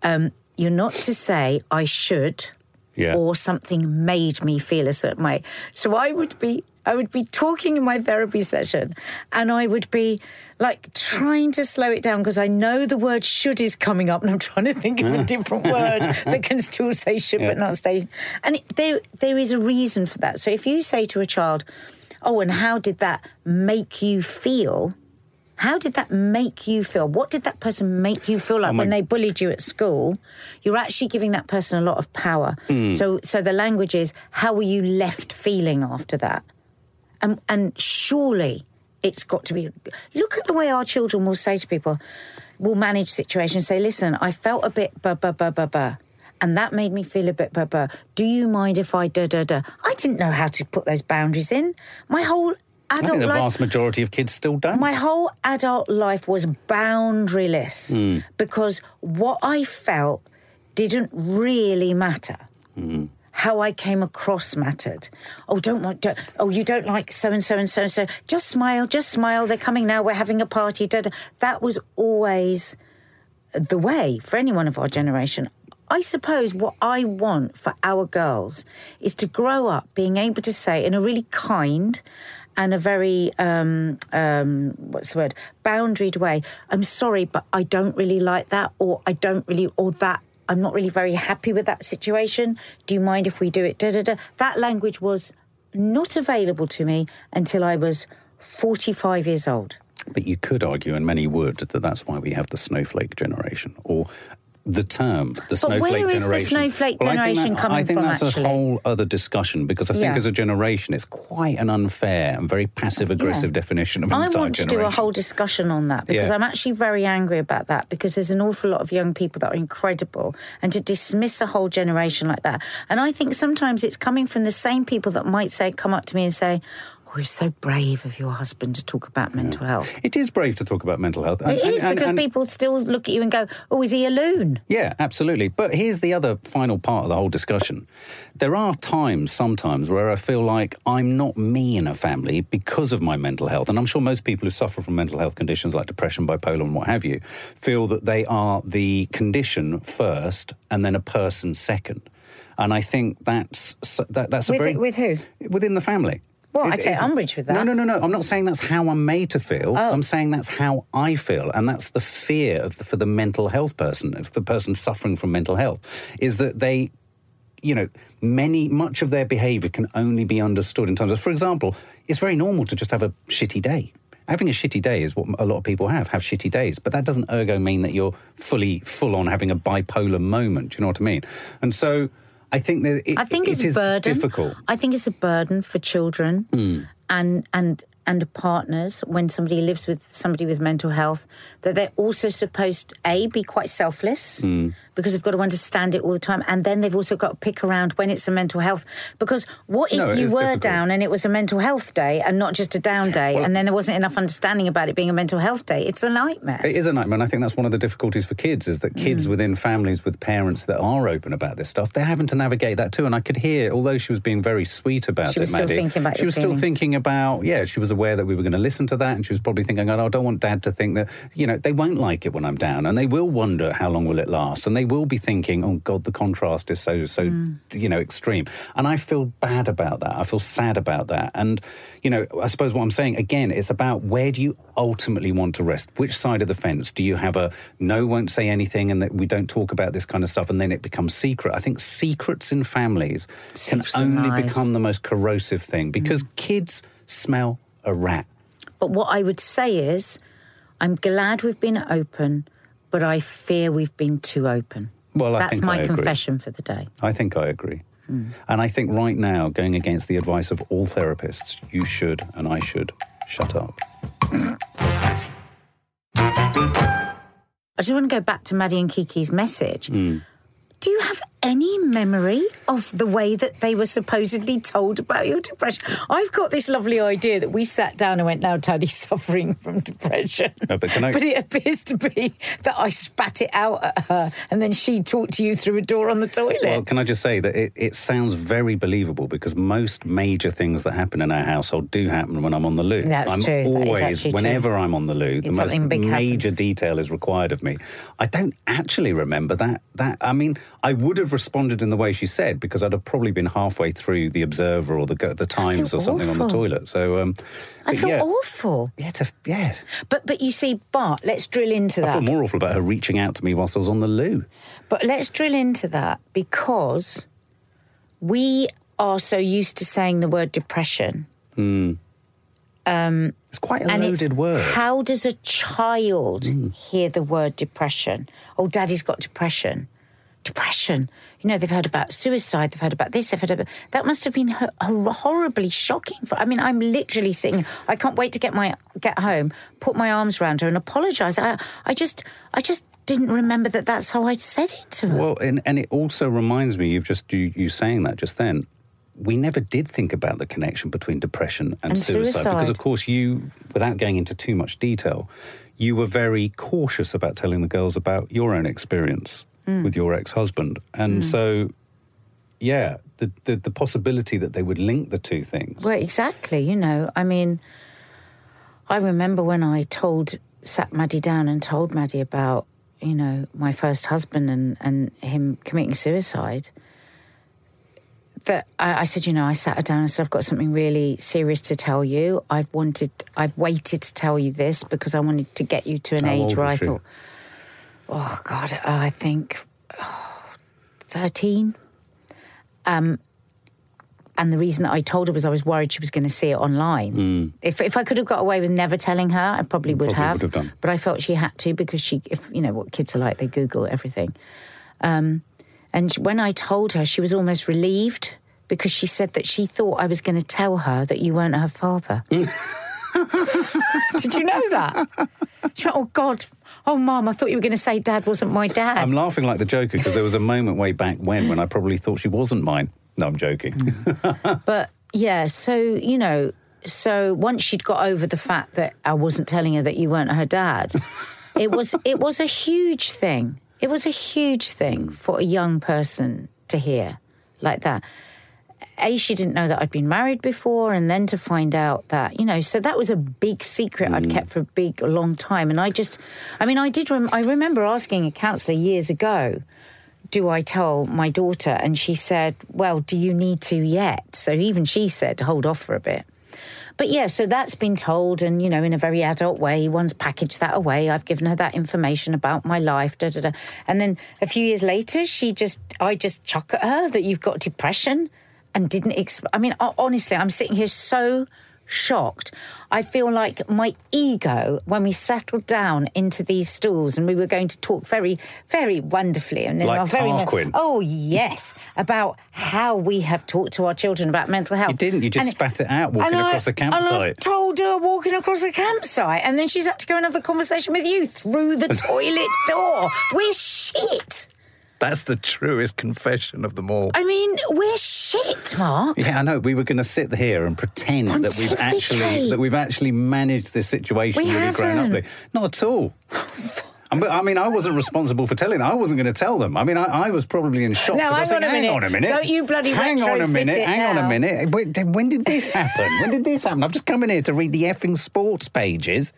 um, you're not to say, I should, Yeah. or something made me feel a certain way. So I would be. I would be talking in my therapy session and I would be like trying to slow it down because I know the word should is coming up and I'm trying to think of a different word that can still say should but not say. And it, there, there is a reason for that. So if you say to a child, Oh, and how did that make you feel? How did that make you feel? What did that person make you feel like my- when they bullied you at school? You're actually giving that person a lot of power. Hmm. So, so the language is, how were you left feeling after that? And, and surely it's got to be. Look at the way our children will say to people, will manage situations, say, listen, I felt a bit ba ba ba ba ba. And that made me feel a bit ba ba. Do you mind if I da da da? I didn't know how to put those boundaries in. My whole I think the life. vast majority of kids still don't. My whole adult life was boundaryless Hmm. because what I felt didn't really matter. Hmm. How I came across mattered. Oh, don't want. Don't, oh, you don't like so and so and so and so. Just smile. Just smile. They're coming now. We're having a party. Da, da. That was always the way for anyone of our generation. I suppose what I want for our girls is to grow up being able to say in a really kind and a very um, um, what's the word boundaried way. I'm sorry, but I don't really like that, or I don't really, or that. I'm not really very happy with that situation. Do you mind if we do it? Da, da, da. That language was not available to me until I was 45 years old. But you could argue, and many would, that that's why we have the snowflake generation, or the term, the snowflake where is the generation. snowflake I think generation that- coming I think from, that's a whole other discussion because I think Yeah. as a generation, it's quite an unfair and very passive aggressive Yeah. definition of I want to generation. do a whole discussion on that because Yeah. I'm actually very angry about that because there's an awful lot of young people that are incredible and to dismiss a whole generation like that. And I think sometimes it's coming from the same people that might say, come up to me and say, Oh, it's so brave of your husband to talk about mental health. It is brave to talk about mental health. It is because people still look at you and go, Oh, is he a loon? Yeah, absolutely. But here's the other final part of the whole discussion. There are times, sometimes, where I feel like I'm not me in a family because of my mental health. And I'm sure most people who suffer from mental health conditions like depression, bipolar, and what have you, feel that they are the condition first and then a person second. And I think that's that, that's a With- very with who? within the family. Well, It- I take umbrage with that. No, no, no, no. I'm not saying that's how I'm made to feel. Oh. I'm saying that's how I feel, and that's the fear of the, for the mental health person, of the person suffering from mental health, is that they, you know, many much of their behaviour can only be understood in terms of, for example, it's very normal to just have a shitty day. Having a shitty day is what a lot of people have, have shitty days. But that doesn't ergo mean that you're fully, full on having a bipolar moment. Do you know what I mean? And so I think that it, I think it it's a burden. difficult. I think it's a burden for children hmm. and and and partners when somebody lives with somebody with mental health that they're also supposed a be quite selfless hmm. Because they've got to understand it all the time and then they've also got to pick around when it's a mental health because what if No, you were difficult. down and it was a mental health day and not just a down day and then there wasn't enough understanding about it being a mental health day it's a nightmare It is a nightmare, and I think that's one of the difficulties for kids is that kids Mm. within families with parents that are open about this stuff, they're having to navigate that too. And I could hear, although she was being very sweet about She it, was still Maddie, thinking about she was still thinking about, yeah, she was aware that we were going to listen to that, and she was probably thinking, "Oh, I don't want Dad to think that." You know, they won't like it when I'm down, and they will wonder how long will it last, and they will be thinking, "Oh God, the contrast is so so Mm. you know extreme." And I feel bad about that. I feel sad about that, and you know, I suppose what I'm saying again, it's about where do you ultimately want to rest? Which side of the fence do you have a no, won't say anything, and that we don't talk about this kind of stuff, and then it becomes secret? I think secrets in families can only become the most corrosive thing because kids smell a rat. But what I would say is, I'm glad we've been open, but I fear we've been too open. Well, I That's my confession for the day. I think I agree. Hmm. And I think right now, going against the advice of all therapists, you should and I should shut up. I just want to go back to Maddie and Kiki's message. Hmm. Do you have any memory of the way that they were supposedly told about your depression? I've got this lovely idea that we sat down and went, now Taddy's suffering from depression. No, but can I- it appears to be that I spat it out at her and then she talked to you through a door on the toilet. Well, can I just say that it, it sounds very believable because most major things that happen in our household do happen when I'm on the loo. That's I'm true. That always, true. whenever I'm on the loo, the If most major happens. detail is required of me. I don't actually remember that. That I mean, I would have responded in the way she said because I'd have probably been halfway through the Observer or the the Times or something on the toilet. So, um, I feel yeah, awful. yeah, to, yeah. But but you see, Bart, let's drill into that. I feel more awful about her reaching out to me whilst I was on the loo. But let's drill into that because we are so used to saying the word depression. It's quite a loaded word. Mm. how does a child hear the word depression? Oh, daddy's got depression. Depression. You know, they've heard about suicide, they've heard about this, they've heard about that. Must have been hor- horribly shocking. For, I mean, I'm literally sitting. I can't wait to get my get home, put my arms around her, and apologise. I, I just, I just didn't remember that. That's how I said it to her. Well, and, and it also reminds me, you've just you, you saying that just then. We never did think about the connection between depression and, And suicide, because, of course, you, without going into too much detail, you were very cautious about telling the girls about your own experience Hmm. with your ex-husband, and so, yeah, the, the the possibility that they would link the two things. Well, exactly. You know, I mean, I remember when I told, sat Maddie down and told Maddie about, you know, my first husband and, and him committing suicide. That I, I said, you know, I sat her down and said, I've got something really serious to tell you. I've wanted, I've waited to tell you this because I wanted to get you to an How age where I she? Oh God, uh, I think oh, 13. Um, and the reason that I told her was I was worried she was going to see it online. If if I could have got away with never telling her, I probably would Hmm. Probably have. would have. But I felt she had to because she, if you know what kids are like, they Google everything. Um, and when I told her, she was almost relieved because she said that she thought I was going to tell her that you weren't her father. Did you know that? She went, "Oh God, oh Mum, I thought you were going to say Dad wasn't my dad." I'm laughing like the Joker because there was a moment way back when when I probably thought she wasn't mine. No, I'm joking. Mm. But yeah, so you know, so once she'd got over the fact that I wasn't telling her that you weren't her dad, it was it was a huge thing. It was a huge thing for a young person to hear like that. A, she didn't know that I'd been married before, and then to find out that, you know, so that was a big secret I'd mm. kept for a big, long time. And I just, I mean, I did, rem- I remember asking a counsellor years ago, do I tell my daughter? And she said, Well, do you need to yet? So even she said, Hold off for a bit. But yeah, so that's been told, and you know, in a very adult way, one's packaged that away. I've given her that information about my life, da da da. And then a few years later, she just, I just chuck at her that you've got depression and didn't, exp- I mean, honestly, I'm sitting here so shocked. I feel like my ego, when we settled down into these stools and we were going to talk very, very wonderfully and in Like our very Tarquin. oh yes, about how we have talked to our children about mental health. You didn't, you just And- spat it out walking and I- across a And I've campsite. told her walking across a campsite, and then she's had to go and have the conversation with you through the toilet door. We're shit. That's the truest confession of them all. I mean, we're shit, Mark. Yeah, I know. We were going to sit here and pretend that we've actually that we've actually managed this situation We really grown haven't. Not at all. I mean, I wasn't responsible for telling them. I wasn't going to tell them. I mean, I, I was probably in shock. No, 'cause I hang was on a minute. Hang on a minute. Don't you bloody Hang on a minute. Hang on a minute. Wait, when did this happen? when did this happen? I've just come in here to read the effing sports pages.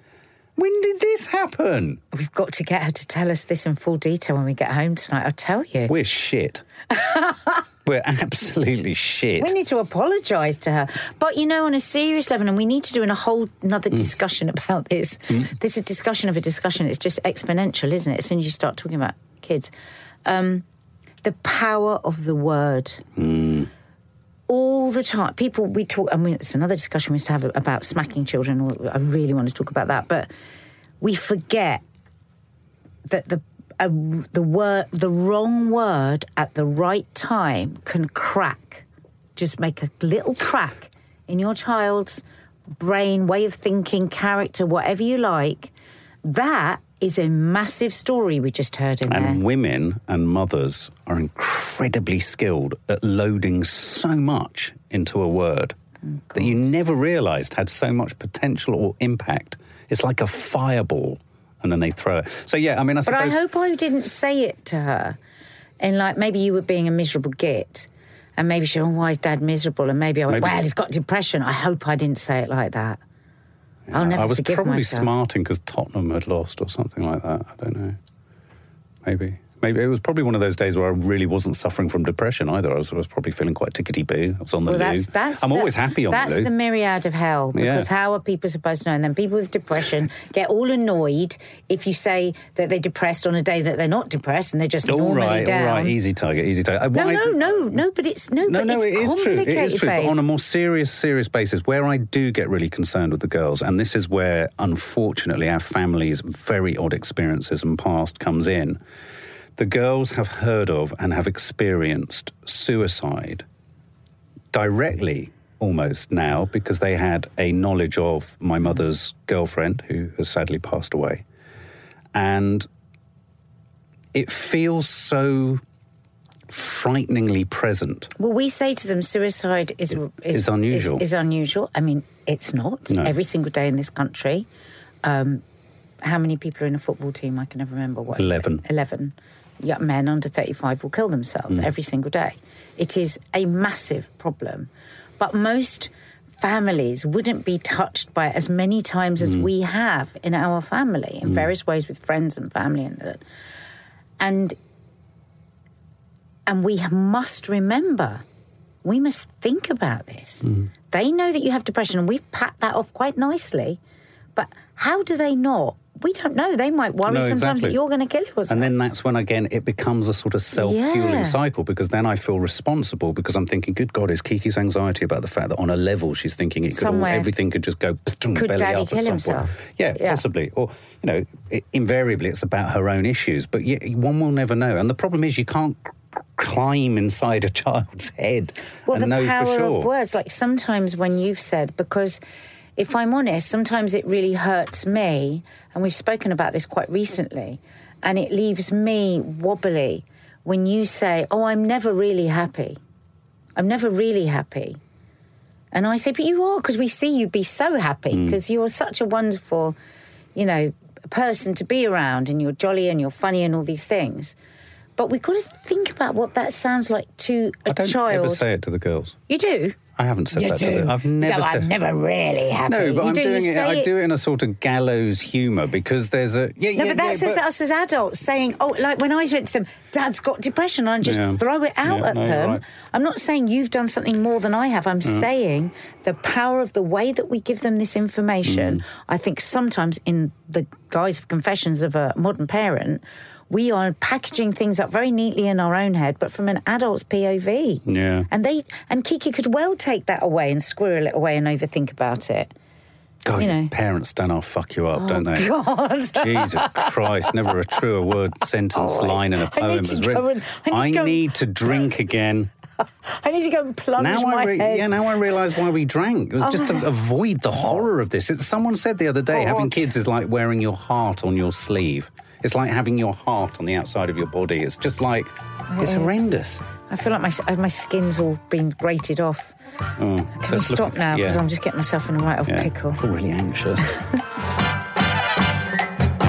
When did this happen? We've got to get her to tell us this in full detail when we get home tonight. I'll tell you. We're shit. We're absolutely shit. We need to apologise to her. But you know, on a serious level, and we need to do in a whole Mm. another discussion about this. There's a discussion of a discussion. It's just exponential, isn't it? As soon as you start talking about kids. Um, the power of the word. All the time, people we talk. I mean, it's another discussion we used to have about smacking children. I really want to talk about that, but we forget that the the word the wrong word at the right time can crack just make a little crack in your child's brain way of thinking character whatever you like that is a massive story we just heard in And there. And women and mothers are incredibly skilled at loading so much into a word Oh, that you never realised had so much potential or impact. It's like a fireball, and then they throw it. So yeah, I mean, I but i hope i didn't say it to her. And like maybe you were being a miserable git and maybe she oh why is dad miserable? And maybe i went Maybe- well he's got depression. I hope i didn't say it like that i'll never I was forgive probably myself. smarting because Tottenham had lost or something like that. I don't know. Maybe. Maybe it was probably one of those days where I really wasn't suffering from depression either. I was, I was probably feeling quite tickety boo. I was on the Well, loo. that's that's. I'm the- always happy on That's the loo. the myriad of hell. Yeah. Because how are people supposed to know? And then people with depression get all annoyed if you say that they're depressed on a day that they're not depressed and they're just all normally right, down. all right, easy target, easy target. Uh, No, no, no, no. But it's no. No, but no, it's it is true. It is true. But on a more serious, serious basis, where I do get really concerned with the girls, and this is where, unfortunately, our family's very odd experiences and past comes in. The girls have heard of and have experienced suicide directly almost now because they had a knowledge of my mother's girlfriend who has sadly passed away. And it feels so frighteningly present. Well, we say to them, suicide is is, It's unusual. Is, is unusual. I mean, it's not No. every single day in this country. Um, how many people are in a football team? I can never remember. what. 11. Eleven young men under thirty-five will kill themselves Mm. every single day. It is a massive problem, but most families wouldn't be touched by it as many times Mm. as we have in our family in various ways with friends and family and. And and we must remember, we must think about this. Mm. They know that you have depression, and we've packed that off quite nicely. But how do they not? We don't know. They might worry No, sometimes that you're going to kill yourself. And then that's when, again, it becomes a sort of self fueling Yeah. cycle because then I feel responsible because I'm thinking, good God, is Kiki's anxiety about the fact that on a level she's thinking it could all, everything could just go Could belly Daddy up kill at some himself? point. Yeah, Yeah. possibly. Or, you know, i invariably it's about her own issues, but y one will never know. And the problem is you can't climb inside a child's head Well, and the know power for sure. of words. Like sometimes when you've said, because if I'm honest, sometimes it really hurts me, and we've spoken about this quite recently, and it leaves me wobbly when you say, "Oh, I'm never really happy. I'm never really happy." And I say, "But you are, because we see you be so happy, Mm. because you're such a wonderful, you know, person to be around, and you're jolly and you're funny and all these things." But we've got to think about what that sounds like to a I don't child. ever say it to the girls. You do. I haven't said You that to do. them. I've never no, said I'm never really happy. No, but you I'm do. doing you it. I do it in a sort of gallows humour because there's a yeah, No, yeah, but that's yeah, as us as adults saying, "Oh, like when I went to them, Dad's got depression," and I just Yeah. throw it out Yeah, at no, them. right. I'm not saying you've done something more than I have. I'm saying the power of the way that we give them this information. Mm. I think sometimes in the guise of confessions of a modern parent. We are packaging things up very neatly in our own head, but from an adult's POV. Yeah. And they and Kiki could well take that away and squirrel it away and overthink about it. God, you know. parents don't half fuck you up, don't oh, they? God. Jesus Christ, never a truer word, sentence, Oh, line in a poem to was written. and- I need to go and- need to drink again. I need to go and plunge now my I re- head. yeah, now I realise why we drank. It was just Oh. to avoid the horror of this. It, someone said the other day, having kids is like wearing your heart on your sleeve. It's like having your heart on the outside of your body. It's just like it's is. horrendous. I feel like my uh, my skin's all been grated off. Oh, Can we look stop now? Because yeah. I'm just getting myself in a right old yeah. pickle. I feel really anxious.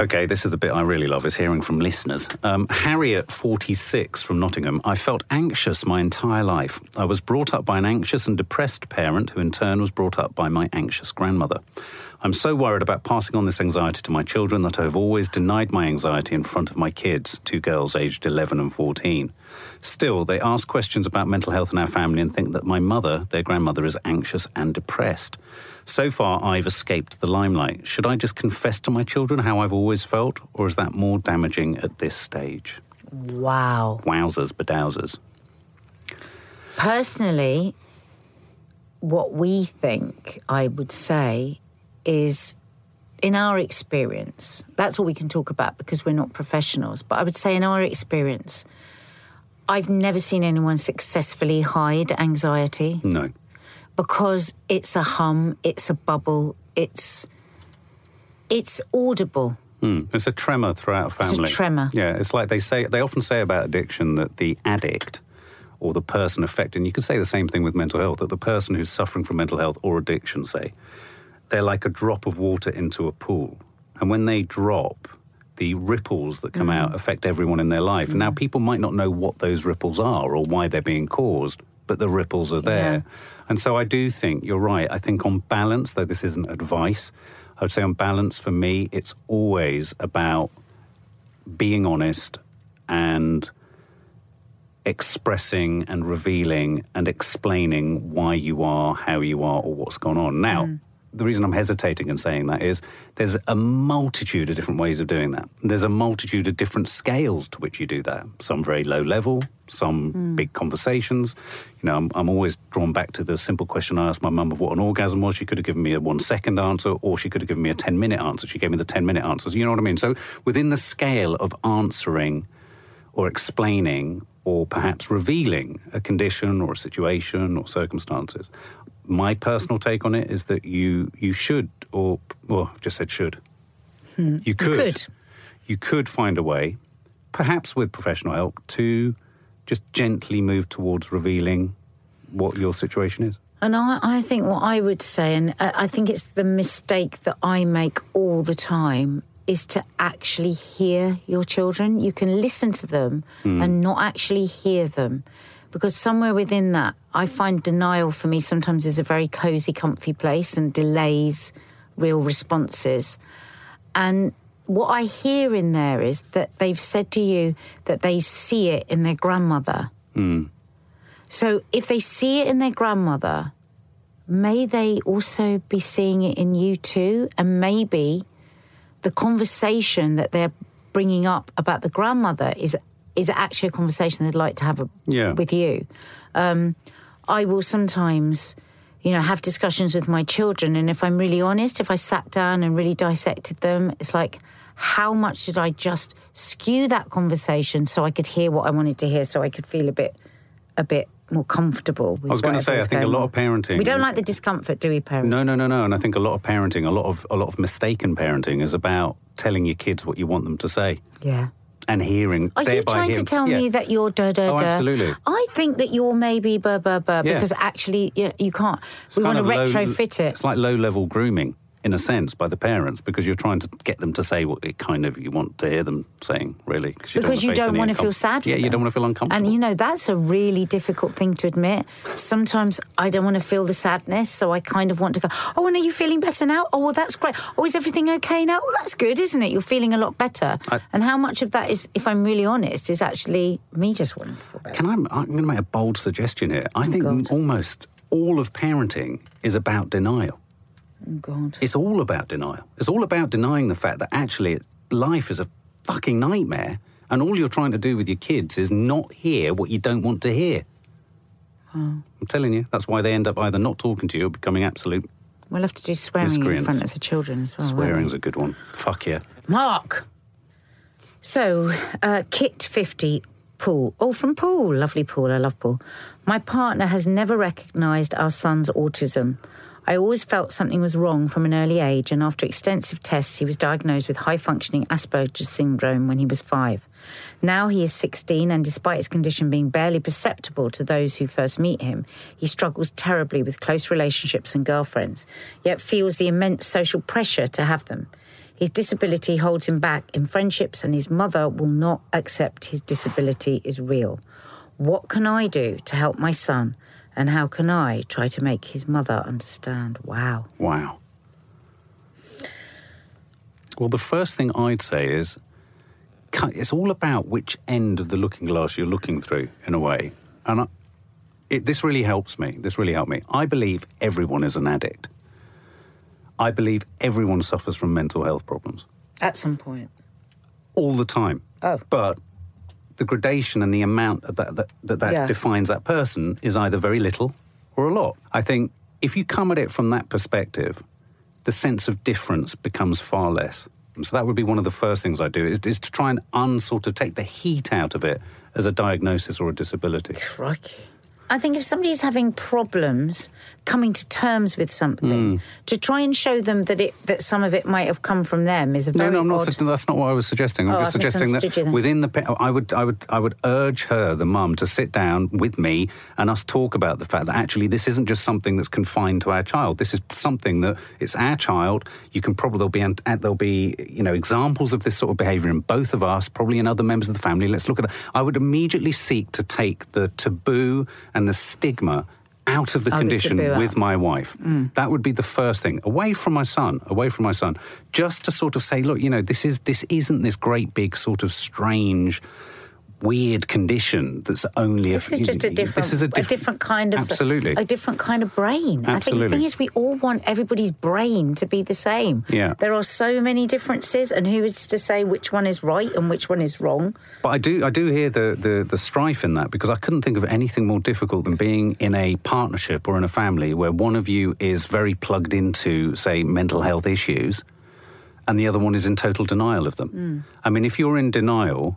Okay, this is the bit I really love is hearing from listeners. Um, Harriet, 46, from Nottingham. I felt anxious my entire life. I was brought up by an anxious and depressed parent who in turn was brought up by my anxious grandmother. I'm so worried about passing on this anxiety to my children that I have always denied my anxiety in front of my kids, two girls aged 11 and 14. Still, they ask questions about mental health in our family and think that my mother, their grandmother, is anxious and depressed. So far, I've escaped the limelight. Should I just confess to my children how I've always felt, or is that more damaging at this stage? Wow. Wowzers, bedowsers. Personally, what we think, I would say, is in our experience, that's all we can talk about because we're not professionals, but I would say in our experience, I've never seen anyone successfully hide anxiety. No because it's a hum, it's a bubble, it's it's audible. Mm, it's a tremor throughout a family. It's a tremor. Yeah, it's like they say they often say about addiction that the addict or the person affected, and you could say the same thing with mental health, that the person who's suffering from mental health or addiction, say, they're like a drop of water into a pool. And when they drop, the ripples that come mm. out affect everyone in their life. Mm. Now, people might not know what those ripples are or why they're being caused, but the ripples are there. Yeah. And so I do think you're right. I think on balance, though this isn't advice, I would say on balance for me, it's always about being honest and expressing and revealing and explaining why you are, how you are, or what's gone on. Now, mm the reason I'm hesitating in saying that is there's a multitude of different ways of doing that. There's a multitude of different scales to which you do that. Some very low level, some mm. big conversations. You know, I'm, I'm, always drawn back to the simple question I asked my mum of what an orgasm was. She could have given me a one second answer, or she could have given me a 10 minute answer. She gave me the 10 minute answers. You know what I mean? So within the scale of answering or explaining or perhaps revealing a condition or a situation or circumstances, my personal take on it is that you you should or well I've just said should hmm. you, could, you could you could find a way perhaps with professional help to just gently move towards revealing what your situation is and I, I think what I would say, and I think it's the mistake that I make all the time, is to actually hear your children. You can listen to them mm. and not actually hear them because somewhere within that, I find denial for me sometimes is a very cozy, comfy place and delays real responses. And what I hear in there is that they've said to you that they see it in their grandmother. Mm. So if they see it in their grandmother, may they also be seeing it in you too? And maybe the conversation that they're bringing up about the grandmother is is actually a conversation they'd like to have a, yeah. with you. Um, I will sometimes, you know, have discussions with my children, and if I'm really honest, if I sat down and really dissected them, it's like, how much did I just skew that conversation so I could hear what I wanted to hear, so I could feel a bit, a bit more comfortable. I was going to say, I think a lot of parenting. We don't like the discomfort, do we, parents? No, no, no, no. And I think a lot of parenting, a lot of a lot of mistaken parenting, is about telling your kids what you want them to say. Yeah and hearing. Are you trying hearing, to tell yeah. me that you're da da oh, da? Oh, absolutely. I think that you're maybe blah blah blah because actually you, you can't. It's we want to retrofit low, it. It's like low level grooming in a sense by the parents because you're trying to get them to say what it kind of you want to hear them saying really you because don't you don't want to feel sad yeah you don't want to feel uncomfortable. And you know that's a really difficult thing to admit. Sometimes I don't want to feel the sadness so I kind of want to go oh and are you feeling better now? Oh well that's great. Oh is everything okay now? Well that's good isn't it? You're feeling a lot better. I, and how much of that is if I'm really honest is actually me just wanting to feel better. Can I I'm going to make a bold suggestion here. I oh think God. almost all of parenting is about denial God. It's all about denial. It's all about denying the fact that actually life is a fucking nightmare and all you're trying to do with your kids is not hear what you don't want to hear. Oh. I'm telling you, that's why they end up either not talking to you or becoming absolute We'll have to do swearing in front of the children as well. Swearing's a good one. Fuck yeah. Mark. So, uh, Kit 50, Poole. Oh, from Poole. Lovely Poole. I love Poole. My partner has never recognised our son's autism. I always felt something was wrong from an early age, and after extensive tests, he was diagnosed with high functioning Asperger's syndrome when he was five. Now he is 16, and despite his condition being barely perceptible to those who first meet him, he struggles terribly with close relationships and girlfriends, yet feels the immense social pressure to have them. His disability holds him back in friendships, and his mother will not accept his disability is real. What can I do to help my son? And how can I try to make his mother understand? Wow. Wow. Well, the first thing I'd say is it's all about which end of the looking glass you're looking through, in a way. And I, it, this really helps me. This really helped me. I believe everyone is an addict. I believe everyone suffers from mental health problems At some point. all the time. Oh. But the gradation and the amount that that, that, that Yeah. defines that person is either very little or a lot. I think if you come at it from that perspective, the sense of difference becomes far less. And so that would be one of the first things I do is, is to try and unsort of take the heat out of it as a diagnosis or a disability. Crikey. I think if somebody's having problems coming to terms with something, mm. to try and show them that it that some of it might have come from them is a No, very no, I'm not. odd- su- That's not what I was suggesting. I'm Oh, just suggesting that within the, I would, I would, I would urge her, the mum, to sit down with me and us talk about the fact that actually this isn't just something that's confined to our child. This is something that it's our child. You can probably there'll be there'll be you know examples of this sort of behaviour in both of us, probably in other members of the family. Let's look at that. I would immediately seek to take the taboo and the stigma. Out of the the condition with my wife. That would be the first thing. Away from my son, away from my son. Just to sort of say, look, you know, this is this isn't this great big sort of strange weird condition that's only This a is just a different, this is a, a different kind of absolutely a different kind of brain. Absolutely. I think the thing is, we all want everybody's brain to be the same. Yeah. there are so many differences, and who is to say which one is right and which one is wrong? But I do, I do hear the, the, the strife in that because I couldn't think of anything more difficult than being in a partnership or in a family where one of you is very plugged into, say, mental health issues, and the other one is in total denial of them. Mm. I mean, if you're in denial,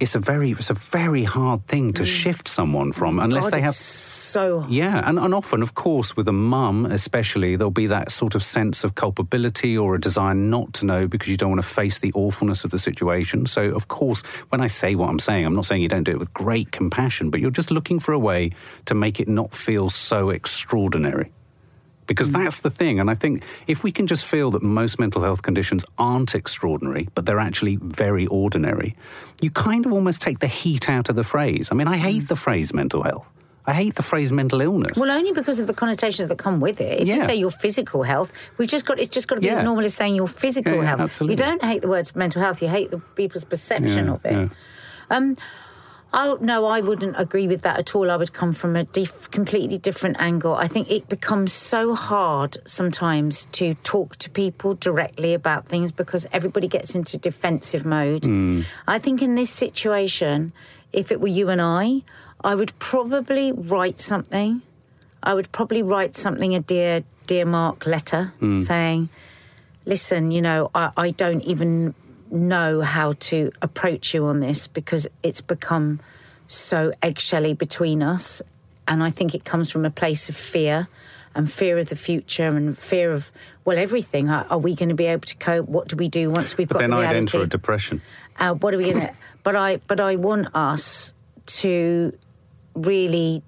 it's a very, it's a very hard thing to mm. shift someone from unless God, they have it's so Yeah, and, and often, of course, with a mum especially, there'll be that sort of sense of culpability or a desire not to know because you don't want to face the awfulness of the situation. So, of course, when I say what I'm saying, I'm not saying you don't do it with great compassion, but you're just looking for a way to make it not feel so extraordinary. Because mm. that's the thing. And I think if we can just feel that most mental health conditions aren't extraordinary, but they're actually very ordinary, you kind of almost take the heat out of the phrase. I mean, I hate mm. the phrase mental health. I hate the phrase mental illness. Well, only because of the connotations that come with it. If you say your physical health, we've just got it's just got to be Yeah. as normal as saying your physical Yeah, yeah, health. absolutely. You don't hate the words mental health; you hate the people's perception Yeah, of it. yeah. Um, Oh no, I wouldn't agree with that at all. I would come from a completely different angle. I think it becomes so hard sometimes to talk to people directly about things because everybody gets into defensive mode. Hmm. I think in this situation, if it were you and I, I would probably write something. I would probably write something a dear dear Mark letter hmm. saying, "Listen, you know, I, I don't even know how to approach you on this because it's become so eggshelly between us, and I think it comes from a place of fear." And fear of the future, and fear of well, everything. Are, are we going to be able to cope? What do we do once we've but got then the I'd enter a depression. uh, what are we going to? But I, but I want us to really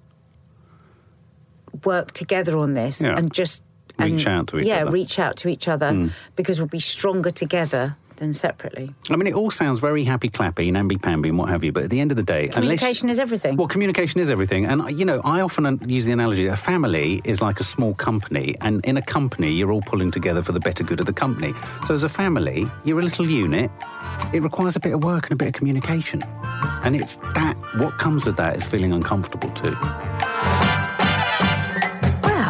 work together on this Yeah. and just Reach out to each yeah, other. Reach out to each other because we'll be stronger together than separately. I mean, it all sounds very happy clappy, namby pamby, and what have you. But at the end of the day, unless- Communication is everything. Well, communication is everything. And, you know, I often use the analogy a family is like a small company. And in a company, you're all pulling together for the better good of the company. So as a family, you're a little unit. It requires a bit of work and a bit of communication. And it's that, what comes with that is feeling uncomfortable too.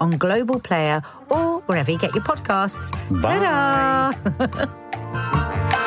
on Global Player or wherever you get your podcasts. Bye. Ta-da!